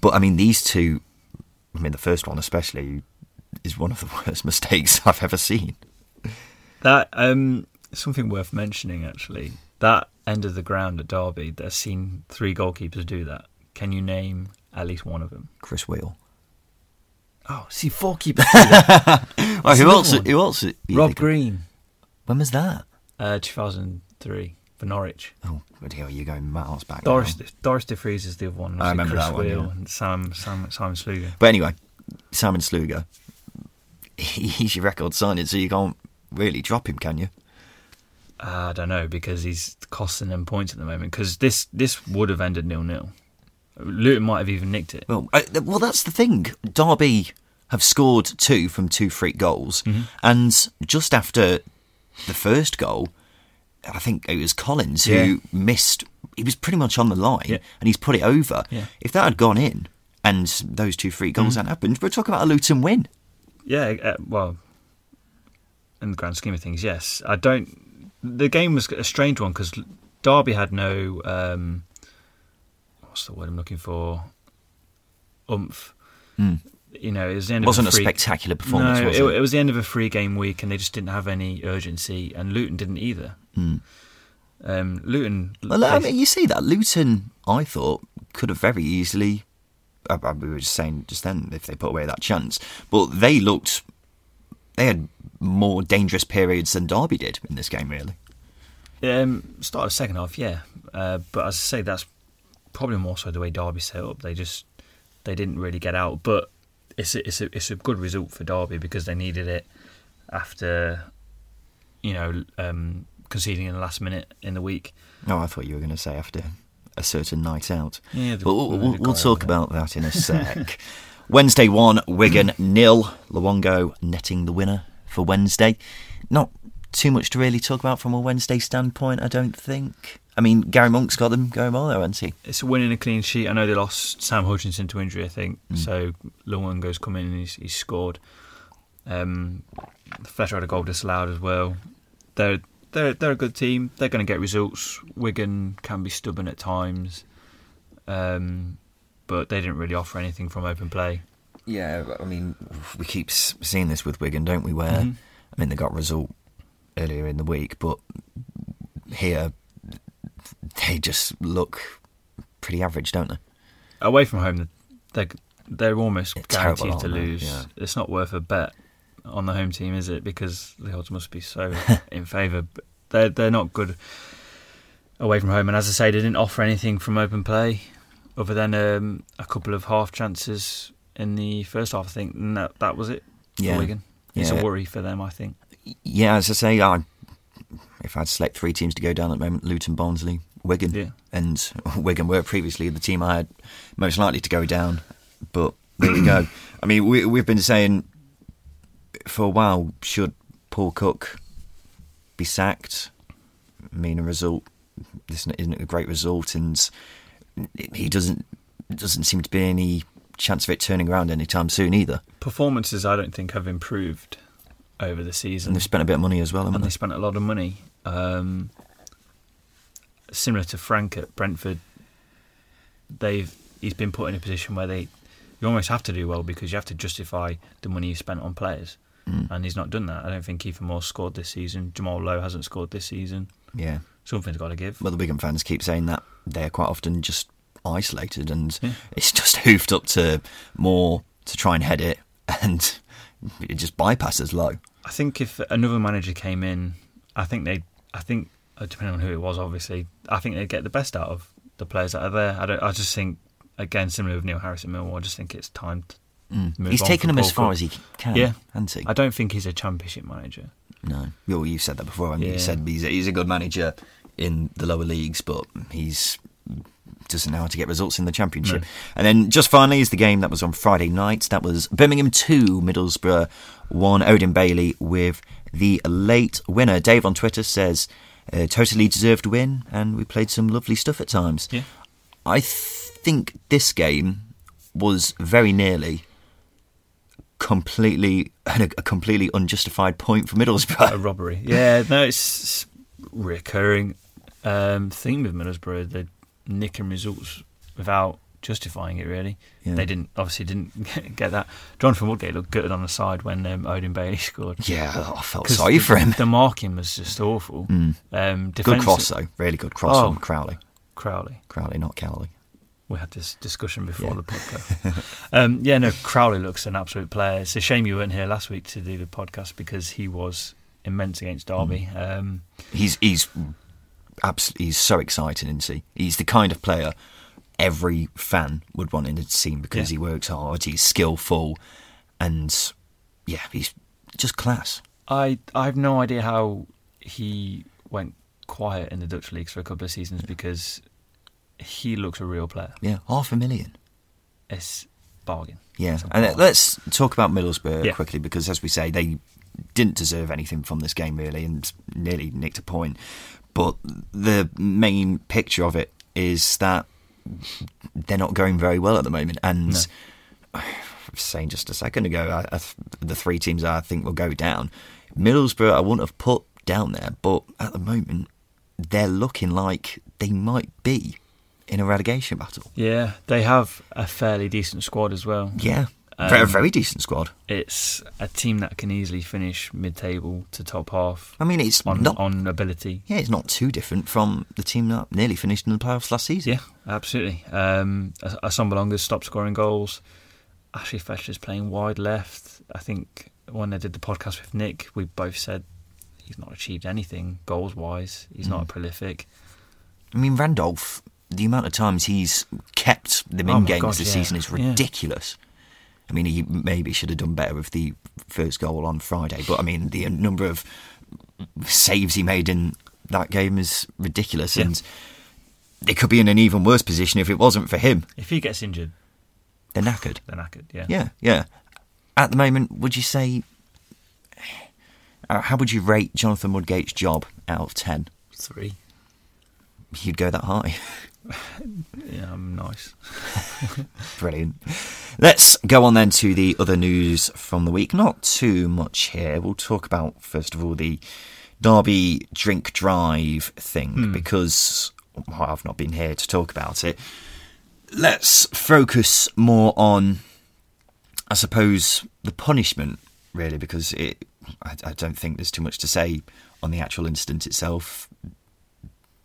But I mean, these two. I mean, the first one especially is one of the worst mistakes I've ever seen. That um, something worth mentioning actually. That end of the ground at Derby, they've seen three goalkeepers do that. Can you name at least one of them? Chris Wheel. Oh, see four keepers. do that. Oh, who else? one. Who else? you Rob? Green, When was that? uh, 2003 for Norwich. Oh, bloody hell, you're going miles back. Dorus now. Dorus De Vries is the other one. I remember Chris that one, Wheel yeah. and Sam, Sam Simon Sluga. But anyway, Simon Sluga, he- he's your record signing, so you can't really drop him, can you? Uh, I don't know because he's costing them points at the moment. Because this this would have ended nil nil. Luton might have even nicked it. Well, uh, well, that's the thing. Derby have scored two from two free goals, Mm-hmm. and just after the first goal, I think it was Collins who Yeah. missed. He was pretty much on the line, Yeah. and he's put it over. Yeah. If that had gone in, and those two free Mm-hmm. goals hadn't happened, we're talking about a Luton win. Yeah, uh, well, in the grand scheme of things, yes. I don't. The game was a strange one because Derby had no. Um, what's the word I'm looking for? Oomph. Mm. You know, it was the end It wasn't of a a spectacular performance, no, was it, it? it was the end of a free game week, and they just didn't have any urgency, and Luton didn't either. Mm. Um, Luton. Well, I mean, you see that Luton, I thought, could have very easily. I, I, we were just saying just then if they put away that chance, but they looked. They had more dangerous periods than Derby did in this game, really. Um, start of the second half, yeah. Uh, but as I say, that's probably more so the way Derby set up. They just they didn't really get out. But it's a, it's a it's a good result for Derby because they needed it after you know um, conceding in the last minute in the week. Oh, I thought you were going to say after a certain night out. Yeah, But we'll, we'll, we'll talk about that in a sec. Wednesday one, Wigan nil. Luongo netting the winner for Wednesday. Not too much to really talk about from a Wednesday standpoint, I don't think. I mean, Gary Monk's got them going well, though, hasn't he? It's a win and a clean sheet. I know they lost Sam Hutchinson to injury, I think. Mm. So Luongo's come in and he's, he's scored. Um, Fletcher had a goal disallowed as well. They're they're they're a good team. They're going to get results. Wigan can be stubborn at times, um, but they didn't really offer anything from open play. Yeah, I mean, we keep seeing this with Wigan, don't we? Where Mhm. I mean, they got a result earlier in the week, but here they just look pretty average, don't they? Away from home, they're they're almost Yeah, terrible, guaranteed to lose. Yeah. It's not worth a bet on the home team, is it? Because the odds must be so in favour. But They're they're not good away from home, and as I say, they didn't offer anything from open play other than um, a couple of half chances in the first half. I think and that that was it for Yeah. Wigan. It's Yeah. a worry for them, I think. Yeah, as I say, I, if I'd select three teams to go down at the moment, Luton, Barnsley, Wigan, Yeah. and Wigan were previously the team I had most likely to go down. But there we go. I mean, we, we've been saying for a while, should Paul Cook be sacked? I mean, a result. This isn't a great result, and he doesn't doesn't seem to be any chance of it turning around anytime soon either. Performances, I don't think, have improved over the season. And they've spent a bit of money as well, haven't and they? they spent a lot of money. Um, similar to Frank at Brentford, they've he's been put in a position where they you almost have to do well because you have to justify the money you spent on players, Mm. and he's not done that. I don't think Kiefer Moore scored this season. Jamal Lowe hasn't scored this season. Yeah. Something's got to give. Well, the Wigan fans keep saying that they're quite often just isolated, and Yeah. it's just hoofed up to Moore to try and head it and it just bypasses Lowe. I think if another manager came in, I think they, I think uh, depending on who it was, obviously, I think they'd get the best out of the players that are there. I don't. I just think again, similar with Neil Harris at Millwall, I just think it's time to Mm. He's taken them as far as he can, Yeah. hasn't he? I don't think he's a championship manager. No. Well, you said that before. I mean, Yeah. you said he's a, he's a good manager in the lower leagues, but he's doesn't know how to get results in the championship. No. And then just finally is the game that was on Friday night. That was Birmingham two, Middlesbrough one. Odin Bailey with the late winner. Dave on Twitter says uh, totally deserved win, and we played some lovely stuff at times. Yeah. I th- think this game was very nearly completely a, a completely unjustified point for Middlesbrough. a robbery. Yeah, no, it's recurring um, theme with Middlesbrough. They're nicking results without justifying it. Really, Yeah. they didn't obviously didn't get that. Jonathan Woodgate looked good on the side when um, Odin Bailey scored. Yeah, I felt sorry the, for him. The marking was just awful. Mm. Um, Good cross though, really good cross Oh. on Crowley. Crowley. Crowley, not Cowley. We had this discussion before Yeah. the podcast. um, yeah, no, Crowley looks an absolute player. It's a shame you weren't here last week to do the podcast because he was immense against Derby. Mm. Um, He's he's absolutely he's so exciting, isn't he? He's the kind of player every fan would want in the team because Yeah. he works hard, he's skillful, and yeah, he's just class. I I have no idea how he went quiet in the Dutch leagues for a couple of seasons because he looks a real player. Yeah, half a million. It's bargain. Yeah, It's a and uh, let's talk about Middlesbrough Yeah. quickly because, as we say, they didn't deserve anything from this game really, and nearly nicked a point. But the main picture of it is that they're not going very well at the moment, and No. I was saying just a second ago, I, I, the three teams I think will go down. Middlesbrough, I wouldn't have put down there, but at the moment, they're looking like they might be in a relegation battle. Yeah, they have a fairly decent squad as well. Yeah, Um, very decent squad. It's a team that can easily finish mid-table to top half I mean, it's on not on ability. Yeah, it's not too different from the team that nearly finished in the playoffs last season. Yeah, absolutely. Um, Assombalonga's stopped scoring goals. Ashley Fletcher's playing wide left. I think when I did the podcast with Nick, we both said he's not achieved anything goals wise. He's not Mm. prolific. I mean, Randolph, the amount of times he's kept them Oh in my games God, this yeah. season is Yeah. ridiculous. I mean, he maybe should have done better with the first goal on Friday, but I mean, the number of saves he made in that game is ridiculous, Yeah. and they could be in an even worse position if it wasn't for him. If he gets injured, They're knackered. They're knackered. Yeah. Yeah, yeah. At the moment, would you say? Uh, how would you rate Jonathan Woodgate's job out of ten? Three. You'd go that high. Yeah, I'm nice. Brilliant. Let's go on then to the other news from the week. Not too much here. We'll talk about, first of all, the Derby drink drive thing Hmm. because well, I've not been here to talk about it. Let's focus more on, I suppose, the punishment, really, because it. I, I don't think there's too much to say on the actual incident itself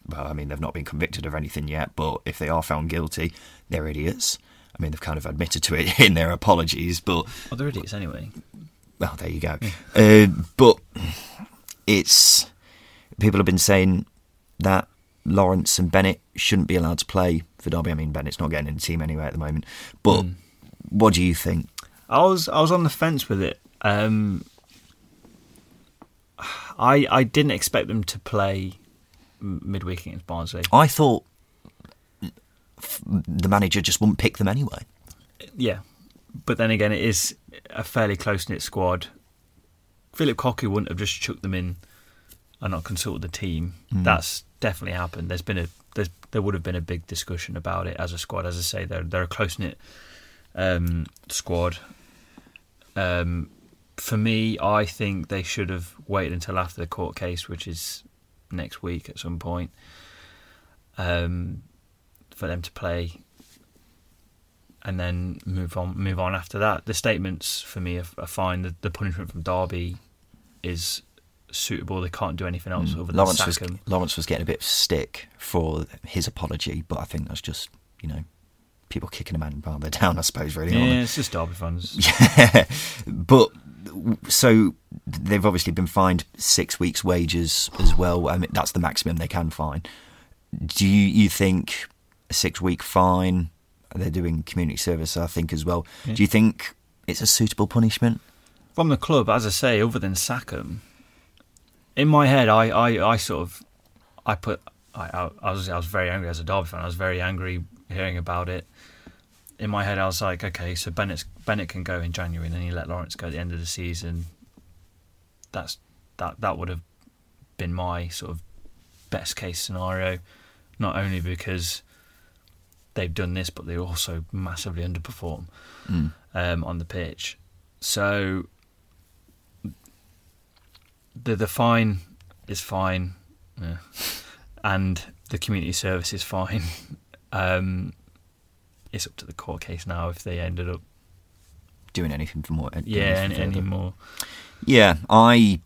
well, I mean, they've not been convicted of anything yet, but if they are found guilty, they're idiots. I mean, they've kind of admitted to it in their apologies, but Oh, they're idiots anyway. well, there you go. Uh, but it's people have been saying that Lawrence and Bennett shouldn't be allowed to play for Derby. I mean, Bennett's not getting in the team anyway at the moment. But Mm. what do you think? I was I was on the fence with it. Um, I I didn't expect them to play midweek against Barnsley. I thought the manager just wouldn't pick them anyway. Yeah, but then again, it is a fairly close knit squad. Phillip Cocu wouldn't have just chucked them in and not consulted the team. Mm. That's definitely happened. There's been a there's, there would have been a big discussion about it as a squad. As I say, they're they're a close knit um, squad. Um, for me, I think they should have waited until after the court case, which is next week at some point, um, for them to play and then move on move on after that. The statements for me are, are fine. The, the punishment from Derby is suitable. They can't do anything else Mm. other than Lawrence was him. Lawrence was getting a bit of stick for his apology, but I think that's just you know people kicking a man while they're down, I suppose, really. Yeah, it's just Derby fans. Yeah, but so they've obviously been fined six weeks' wages as well. I mean, that's the maximum they can fine. Do you, you think a six-week fine? They're doing community service, I think, as well. Yeah. Do you think it's a suitable punishment? From the club, as I say, other than Sackham, in my head, I, I, I sort of, I put, I, I was, I was very angry as a Derby fan. I was very angry hearing about it. In my head, I was like, okay, so Bennett, Bennett can go in January, and then you let Lawrence go at the end of the season. That's that. That would have been my sort of best case scenario, not only because they've done this, but they also massively underperform Mm. um, on the pitch. So the the fine is fine, yeah. and the community service is fine. Um, it's up to the court case now if they ended up Doing anything for more? yeah any, any more. Yeah, I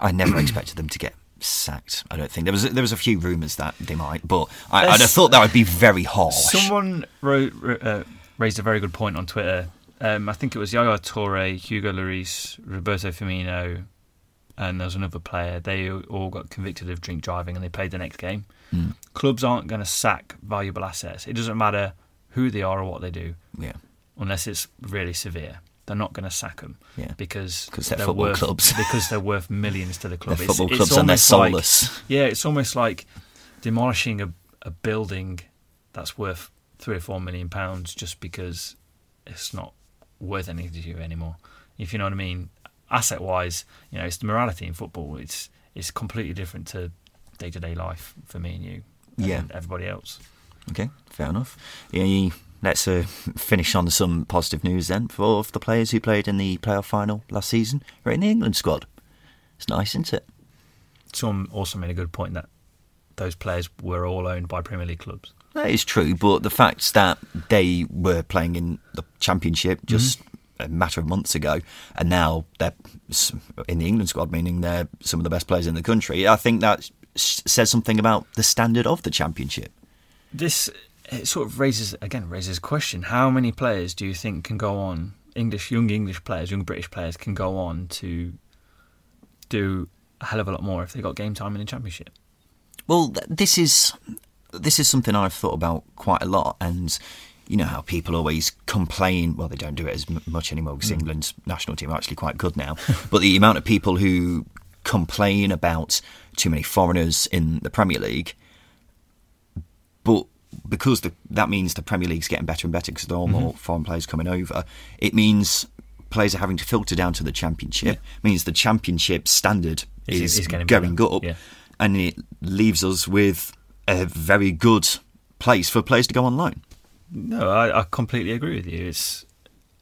I never expected them to get sacked. I don't think there was there was a few rumours that they might, but I, I'd have thought that would be very harsh. Someone wrote, uh, raised a very good point on Twitter. Um, I think it was Yaya Toure, Hugo Lloris, Roberto Firmino, and there was another player. They all got convicted of drink driving and they played the next game. Mm. Clubs aren't going to sack valuable assets. It doesn't matter who they are or what they do, Yeah, unless it's really severe. They're not going to sack them yeah. because 'Cause they're football worth, clubs. because they're worth millions to the club. They're It's- football it's clubs and they're almost like- soulless. yeah, it's almost like demolishing a, a building that's worth three or four million pounds just because it's not worth anything to you anymore. If you know what I mean. Asset wise, you know, it's the morality in football. It's it's completely different to day to day life for me and you and Yeah. everybody else. Okay, fair enough. Yeah, let's uh, finish on some positive news then for the players who played in the playoff final last season. Are in the England squad. It's nice, isn't it? Tom also made a good point that those players were all owned by Premier League clubs. That is true, but the fact that they were playing in the Championship just a matter of months ago, and now they're in the England squad, meaning they're some of the best players in the country, I think that says something about the standard of the Championship. This it sort of raises again raises a question: How many players do you think can go on? English, young English players, young British players can go on to do a hell of a lot more if they got game time in the Championship. Well, th- this is this is something I've thought about quite a lot, and you know how people always complain. Well, they don't do it as m- much anymore because hmm. England's national team are actually quite good now. but the amount of people who complain about too many foreigners in the Premier League, but because the, that means the Premier League's getting better and better because there are more mm-hmm. foreign players coming over, it means players are having to filter down to the Championship. it Means the Championship standard Is- is, is getting going better, up yeah. and it leaves us with a very good place for players to go on loan. No, I, I completely agree with you. It's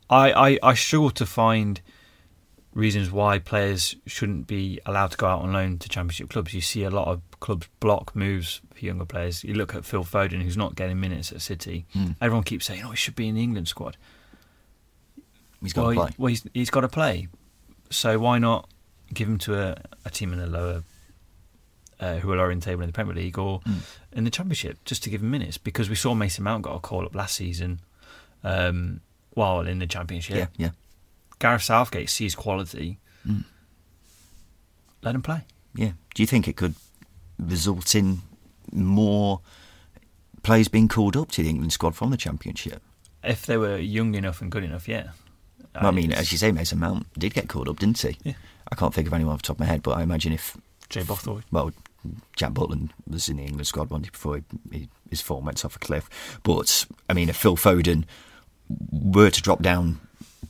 I, I, I struggle to find reasons why players shouldn't be allowed to go out on loan to Championship clubs. You see a lot of clubs block moves for younger players. You look at Phil Foden, who's not getting minutes at City. Hmm. Everyone keeps saying, "Oh, he should be in the England squad." He's got well, to he- play. well, he's, he's got to play. So why not give him to a, a team in the lower, uh, who are lower in the table in the Premier League or Mm. in the Championship, just to give him minutes? Because we saw Mason Mount got a call up last season, um, while in the Championship. Yeah, yeah. Gareth Southgate sees quality. Mm. Let him play. Yeah. Do you think it could result in more players being called up to the England squad from the Championship? If they were young enough and good enough, yeah. I mean, it's- as you say, Mason Mount did get called up, didn't he? Yeah. I can't think of anyone off the top of my head, but I imagine if Jay Bothroyd. well, Jack Butland was in the England squad once before he, he, his form went off a cliff. But I mean, if Phil Foden were to drop down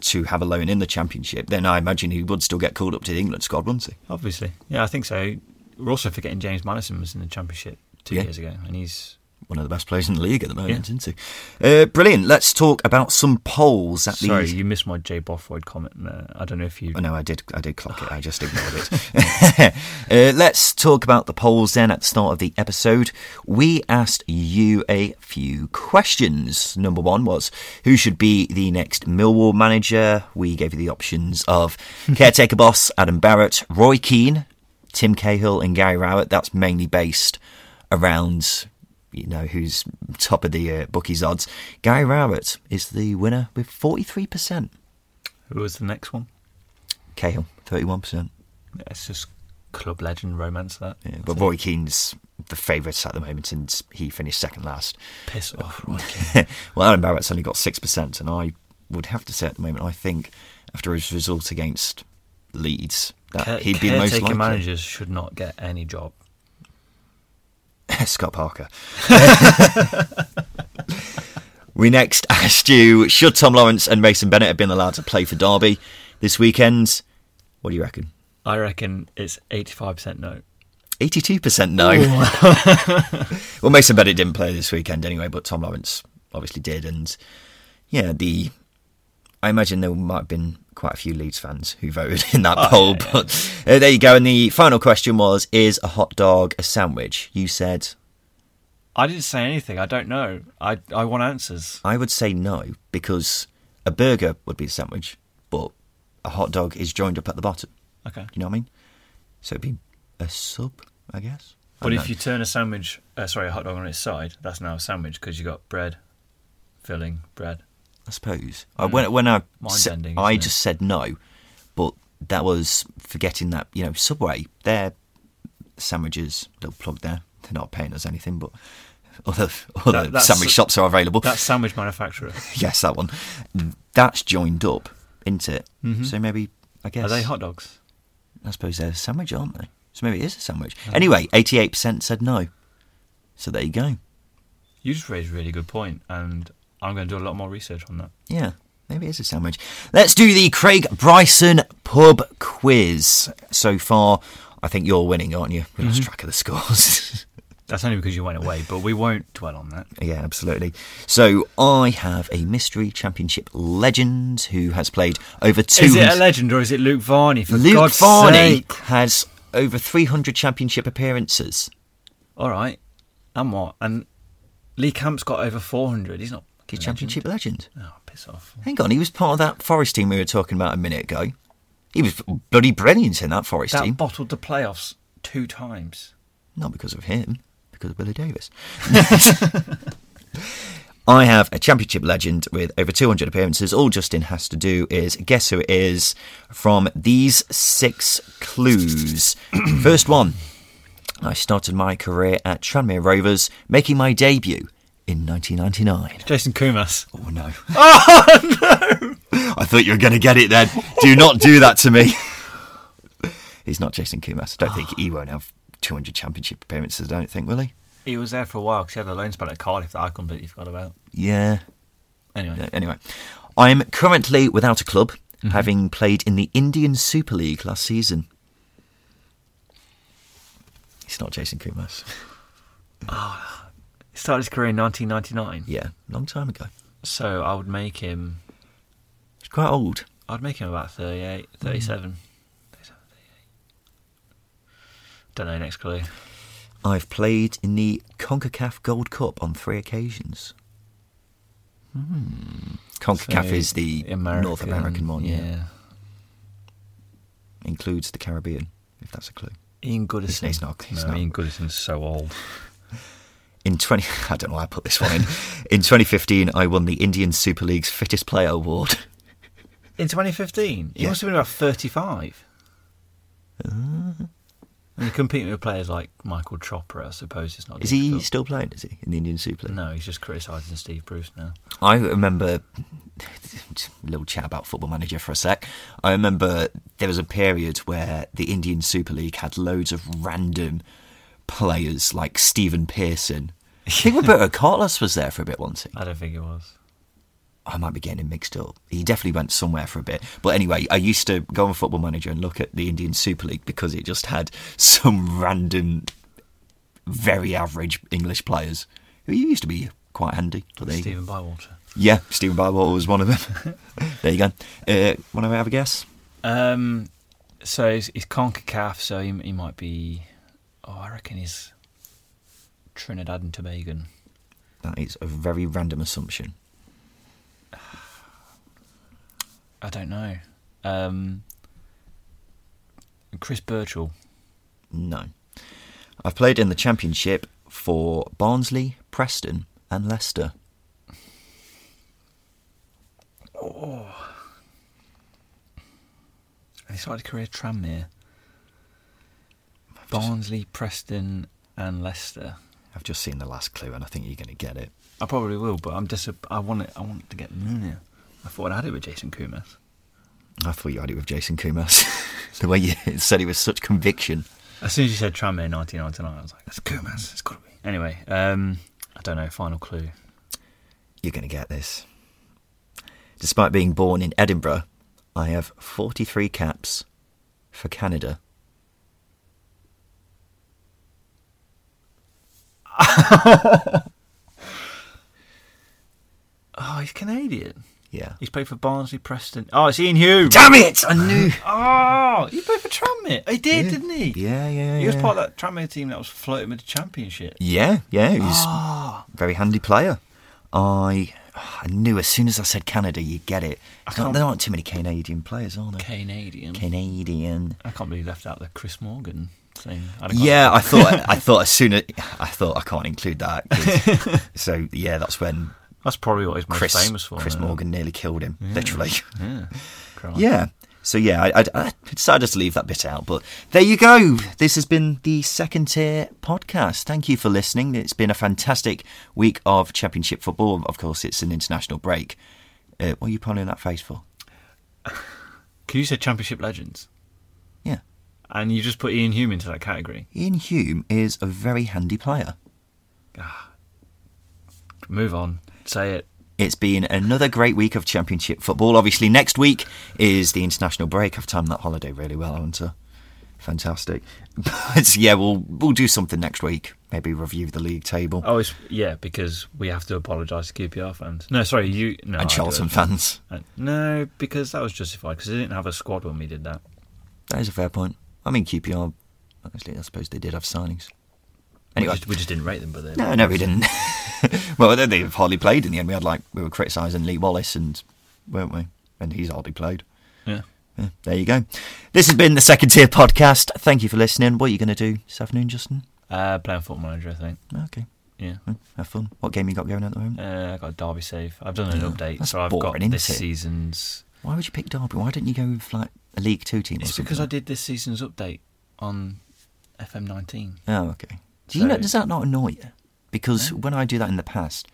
to have a loan in the Championship, then I imagine he would still get called up to the England squad, wouldn't he? Obviously. Yeah, I think so. We're also forgetting James Maddison was in the Championship two Yeah. years ago, and he's One of the best players in the league at the moment, Yeah. isn't he? Uh, brilliant. Let's talk about some polls at Sorry, the. you missed my Jay Bothroyd comment. Uh, I don't know if you. Oh, no, I did. I did clock it. I just ignored it. uh, let's talk about the polls then. At the start of the episode, we asked you a few questions. Number one was who should be the next Millwall manager. We gave you the options of caretaker boss Adam Barrett, Roy Keane, Tim Cahill, and Gary Rowett. That's mainly based around you know who's top of the uh, bookies odds. Gary Rowett is the winner with forty three percent. Who was the next one? Cahill thirty one percent. Yeah, It's just club legend romance. That. Yeah, but Roy Keane's the favourite at the moment and he finished second last. piss off. Roy Keane. well, Alan Barrett's only got six percent, and I would have to say at the moment, I think after his result against Leeds, that Care- he'd be most likely. managers should not get any job. Scott Parker. we next asked you: Should Tom Lawrence and Mason Bennett have been allowed to play for Derby this weekend? What do you reckon? I reckon it's eighty-five percent no. Eighty-two percent no. well, Mason Bennett didn't play this weekend anyway, but Tom Lawrence obviously did, and yeah, the I imagine there might have been quite a few Leeds fans who voted in that Oh, poll. yeah, yeah. But uh, there you go. And the final question was: Is a hot dog a sandwich? You said I didn't say anything. I don't know. I I want answers. I would say no because a burger would be a sandwich, but a hot dog is joined up at the bottom. Okay. Do you know what I mean? So it'd be a sub, I guess. I But if know. you turn a sandwich, uh, sorry, a hot dog on its side, that's now a sandwich because you got bread, filling, bread. I suppose I, when when I sa- I isn't it? just said no, but that was forgetting that you know Subway their sandwiches little plug there. They're not paying us anything, but other other That- sandwich shops are available. That sandwich manufacturer. yes, that one. That's joined up into it. So maybe I guess Mm-hmm. Are they hot dogs? I suppose they're a sandwich, aren't they? So maybe it is a sandwich. Anyway, eighty-eight percent said no. So there you go. You just raised a really good point, and I'm going to do a lot more research on that. Yeah, maybe it is a sandwich. Let's do the Craig Bryson pub quiz. So far, I think you're winning, aren't you? We lost mm-hmm. track of the scores. That's only because you went away, but we won't dwell on that. yeah, absolutely. So I have a mystery championship legend who has played over two. Is it a legend or is it Luke Varney? For Luke God's Varney sake! has over 300 championship appearances. All right, and what? And Lee Camp's got over 400. He's not A championship legend. legend. Oh, piss off! Hang on, he was part of that Forest team we were talking about a minute ago. He was bloody brilliant in that Forest That team. bottled the playoffs two times. Not because of him, because of Willie Davis. I have a championship legend with over 200 appearances. All Justin has to do is guess who it is from these six clues. First one I started my career at Tranmere Rovers, making my debut in 1999. Jason Koumas. Oh no. Oh no! I thought you were going to get it then. Do not do that to me. He's not Jason Koumas. I don't think he won't have 200 championship appearances, I don't think, will he? He was there for a while because he had a loan spell at Cardiff that I completely forgot about. Yeah. Anyway, Yeah, Anyway, I'm currently without a club, mm-hmm. having played in the Indian Super League last season. It's not Jason Koumas. Oh, he started his career in 1999. Yeah, long time ago. So I would make him. He's quite old. I'd make him about 38, 37. 37, Don't know. Next clue. I've played in the CONCACAF Gold Cup on three occasions. Hmm. CONCACAF So, is the North American one, yeah. yeah. Includes the Caribbean, if that's a clue. Ian Goodison. It's not- it's no, not. Ian Goodison's so old. In 20, I don't know why I put this one in. in 2015, I won the Indian Super League's Fittest Player Award. In 2015, he Yeah. must have been about 35. Uh. and you're competing with players like Michael Chopra, I suppose it's not Is he still playing, is he, in the Indian Super League? No, he's just criticising Steve Bruce now. I remember a little chat about Football Manager for a sec. I remember there was a period where the Indian Super League had loads of random players like Stephen Pearson. I think Roberto Carlos was there for a bit, wasn't he? I don't think it was. I might be getting him mixed up. He definitely went somewhere for a bit. But anyway, I used to go on Football Manager and look at the Indian Super League because it just had some random, very average English players who used to be quite handy. But. Stephen Bywater. Yeah, Stephen Bywater was one of them. there you go. Uh, Want to have a guess? Um, so he's, he's CONCACAF, so he, he might be. Oh, I reckon he's Trinidad and Tobago. That is a very random assumption. I don't know. Um, Chris Birchall. No. I've played in the Championship for Barnsley, Preston and Leicester. Oh. He started his career Tranmere. Barnsley, Preston, and Leicester. I've just seen the last clue, and I think you're going to get it. I probably will, but I'm dis- I want it. I want to get Nunez. I thought I had it with Jason Koumas. I thought you had it with Jason Koumas. the way you said it with such conviction. As soon as you said Tranmere 1999, I was like, "That's Koumas. It's got to be." Anyway, um, I don't know. Final clue. You're going to get this. Despite being born in Edinburgh, I have 43 caps for Canada. Oh, he's Canadian. Yeah. He's played for Barnsley, Preston. Oh, it's Iain Hume. Damn it! I knew. Oh, he played for Tranmere. He did, Yeah. didn't he? Yeah, yeah, He was yeah. part of that Tranmere team that was floating with the championship. Yeah, yeah, he's Ah, a very handy player. I I knew as soon as I said Canada, you get it. I There aren't- can't- there aren't too many Canadian players, are there? Canadian. Canadian. I can't believe you left out the Chris Morgan Yeah, I thought I thought as soon as I thought I can't include that. so yeah, that's when That's probably what he's most Chris famous for. Chris? Morgan nearly killed him, literally. Yeah. Yeah. So yeah, I, I, I decided to leave that bit out, but there you go. This has been the second tier podcast. Thank you for listening. It's been a fantastic week of Championship football. Of course, it's an international break. Uh, what are you pulling that face for? Can you say Championship legends? Yeah, And you just put Iain Hume into that category. Iain Hume is a very handy player. Move on. Say it. It's been another great week of Championship football. Obviously, next week is the international break. I've timed that holiday really well, haven't I? Fantastic. But yeah, we'll we'll do something next week. Maybe review the league table Oh, it's yeah, because we have to apologise to QPR fans. No, sorry, you. No, and Charlton fans. Uh, No, because that was justified because they didn't have a squad when we did that. That is a fair point. I mean, QPR. Honestly, I suppose they did have signings. Anyway, we just, we just didn't rate them, but they no, no, we didn't. well, they- they've hardly played in the end. We had like we were criticising Lee Wallace, and weren't we? And he's hardly played. Yeah. Yeah, there you go. This has been the second tier podcast. Thank you for listening. What are you going to do this afternoon, Justin? Uh, playing Football Manager, I think. Okay, Yeah. Hmm, have fun. What game you got going at the moment? Uh, I got a Derby save. I've done an Yeah, update, so I've boring, got this season's. Why would you pick Derby? Why didn't you go with like a League Two team? It's because I did this season's update on FM19. Oh, okay. Do you know? Does that not annoy you? Because when I do that in the past,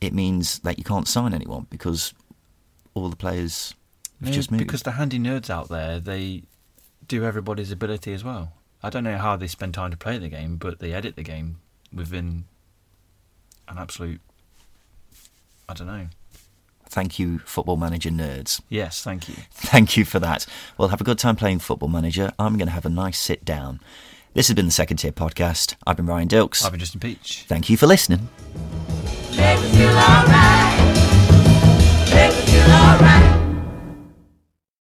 it means that you can't sign anyone because all the players have No, just moved. because the handy nerds out there, they do everybody's ability as well. I don't know how they spend time to play the game, but they edit the game within an absolute. I don't know. Thank you, Football Manager nerds. Yes, thank you. Thank you for that. Well, have a good time playing Football Manager. I'm going to have a nice sit down. This has been the Second Tier Podcast. I've been Ryan Dilks. I've been Justin Peach. Thank you for listening.